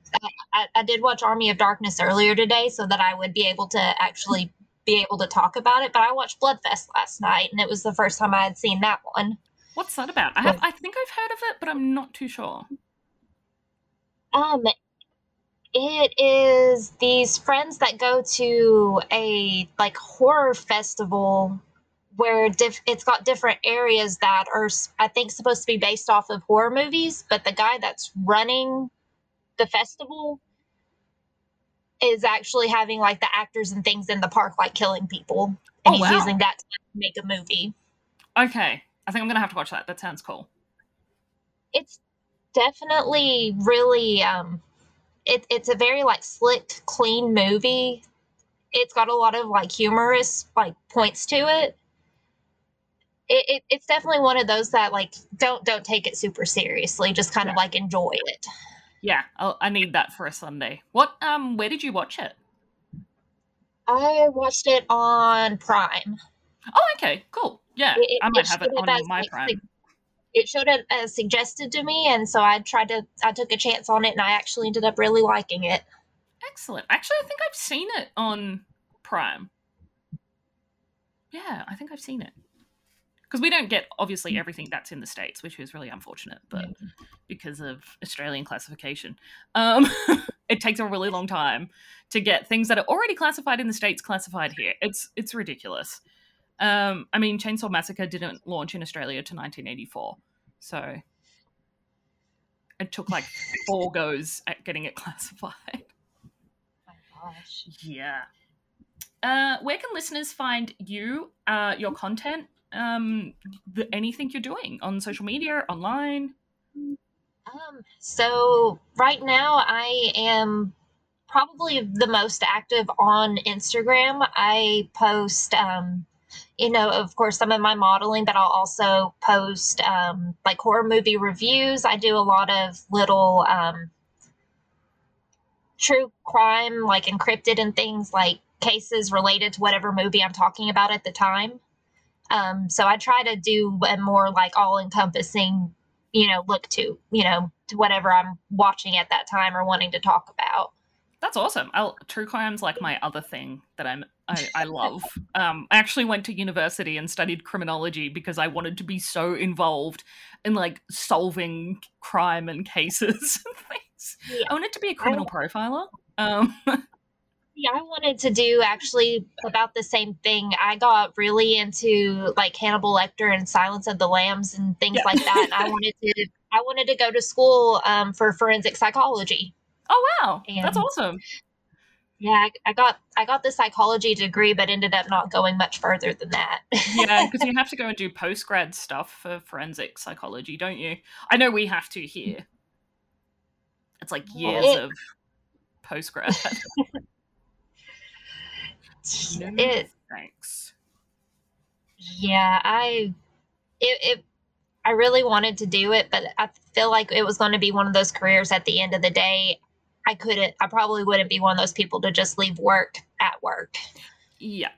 I, I, did watch Army of Darkness earlier today so that I would be able to actually be able to talk about it. But I watched Bloodfest last night, and it was the first time I had seen that one. What's that about? I have, I think I've heard of it, but I'm not too sure. Um, it is these friends that go to a like horror festival where diff- it's got different areas that are I think supposed to be based off of horror movies, but the guy that's running the festival is actually having like the actors and things in the park like killing people. And oh, he's wow. using that to make a movie. Okay. I think i'm gonna have to watch that. That sounds cool. It's definitely really um it, it's a very like slick clean movie. It's got a lot of like humorous like points to it. It, it, it's definitely one of those that like don't don't take it super seriously. Just kind yeah. of like enjoy it yeah, I'll, i need that for a Sunday. What? Um, where did you watch it? I watched it on Prime. Oh, okay, cool. Yeah, it, I might have it on as, my Prime. It showed it as suggested to me, and so I tried to. I took a chance on it, and I actually ended up really liking it. Excellent. Actually, I think I've seen it on Prime. Yeah, I think I've seen it because we don't get obviously mm. everything that's in the states, which is really unfortunate. But because of Australian classification, um, it takes a really long time to get things that are already classified in the states classified here. It's it's ridiculous. Um, I mean, Chainsaw Massacre didn't launch in Australia to 1984, so it took like four goes at getting it classified. Oh gosh. Yeah. Uh, where can listeners find you, uh, your content, um, the, anything you're doing on social media, online? Um, so right now I am probably the most active on Instagram. I post, um, you know, of course, some of my modeling, but I'll also post um, like horror movie reviews. I do a lot of little um, true crime, like encrypted and things like cases related to whatever movie I'm talking about at the time. Um, so I try to do a more like all encompassing, you know, look to, you know, to whatever I'm watching at that time or wanting to talk about. That's awesome. I'll, true crime's like my other thing that I'm I, I love. Um, I actually went to university and studied criminology because I wanted to be so involved in like solving crime and cases and things. Yeah. I wanted to be a criminal profiler. Um, Yeah, I wanted to do actually about the same thing. I got really into like Hannibal Lecter and Silence of the Lambs and things yeah. like that. And I wanted to I wanted to go to school um, for forensic psychology. Oh wow, and that's awesome. Yeah, I, I, got I got the psychology degree, but ended up not going much further than that. yeah, because you have to go and do post grad stuff for forensic psychology, don't you? I know we have to here. It's like years it, of post grad. it thanks. Yeah, I it, it I really wanted to do it, but I feel like it was going to be one of those careers at the end of the day. I couldn't, I probably wouldn't be one of those people to just leave work at work. Yeah.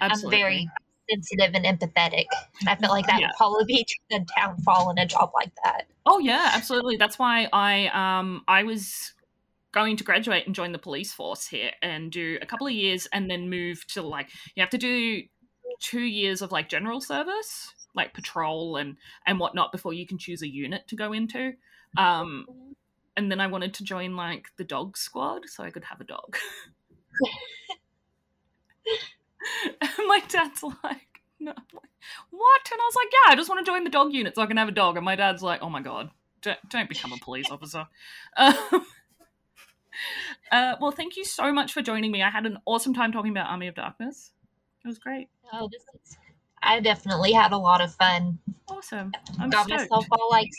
I, am very sensitive and empathetic. And I feel like that yeah. would probably be the downfall in a job like that. Oh yeah, absolutely. That's why I um I was going to graduate and join the police force here and do a couple of years and then move to like you have to do two years of like general service like patrol and and whatnot before you can choose a unit to go into. Um, and then I wanted to join like the dog squad so I could have a dog. my dad's like, no, what? And I was like, yeah, I just want to join the dog unit so I can have a dog. And my dad's like, oh my god, don't, don't become a police officer. Uh, uh, well, thank you so much for joining me. I had an awesome time talking about Army of Darkness. It was great. Oh, this is I definitely had a lot of fun. Awesome. I'm got stoked. myself all like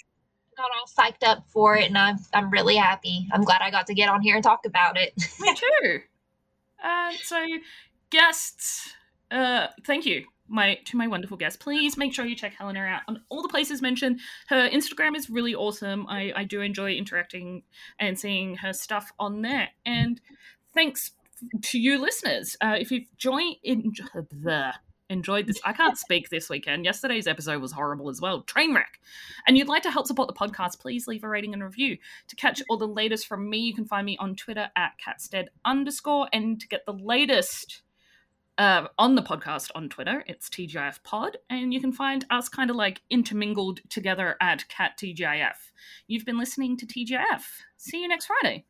got all psyched up for it and I'm I'm really happy. I'm glad I got to get on here and talk about it. Me too. Uh, so guests, uh, thank you my to my wonderful guests. Please make sure you check Helena out on all the places mentioned. Her Instagram is really awesome. I, I do enjoy interacting and seeing her stuff on there. And thanks to you listeners. Uh, if you've joined in the enjoyed this. I can't speak this weekend. Yesterday's episode was horrible as well. Train wreck. And you'd like to help support the podcast, please leave a rating and review. To catch all the latest from me, you can find me on Twitter at catstead underscore. And to get the latest uh, on the podcast on Twitter, it's TGIF Pod. And you can find us kind of like intermingled together at Cat TGIF. You've been listening to TGIF. See you next Friday.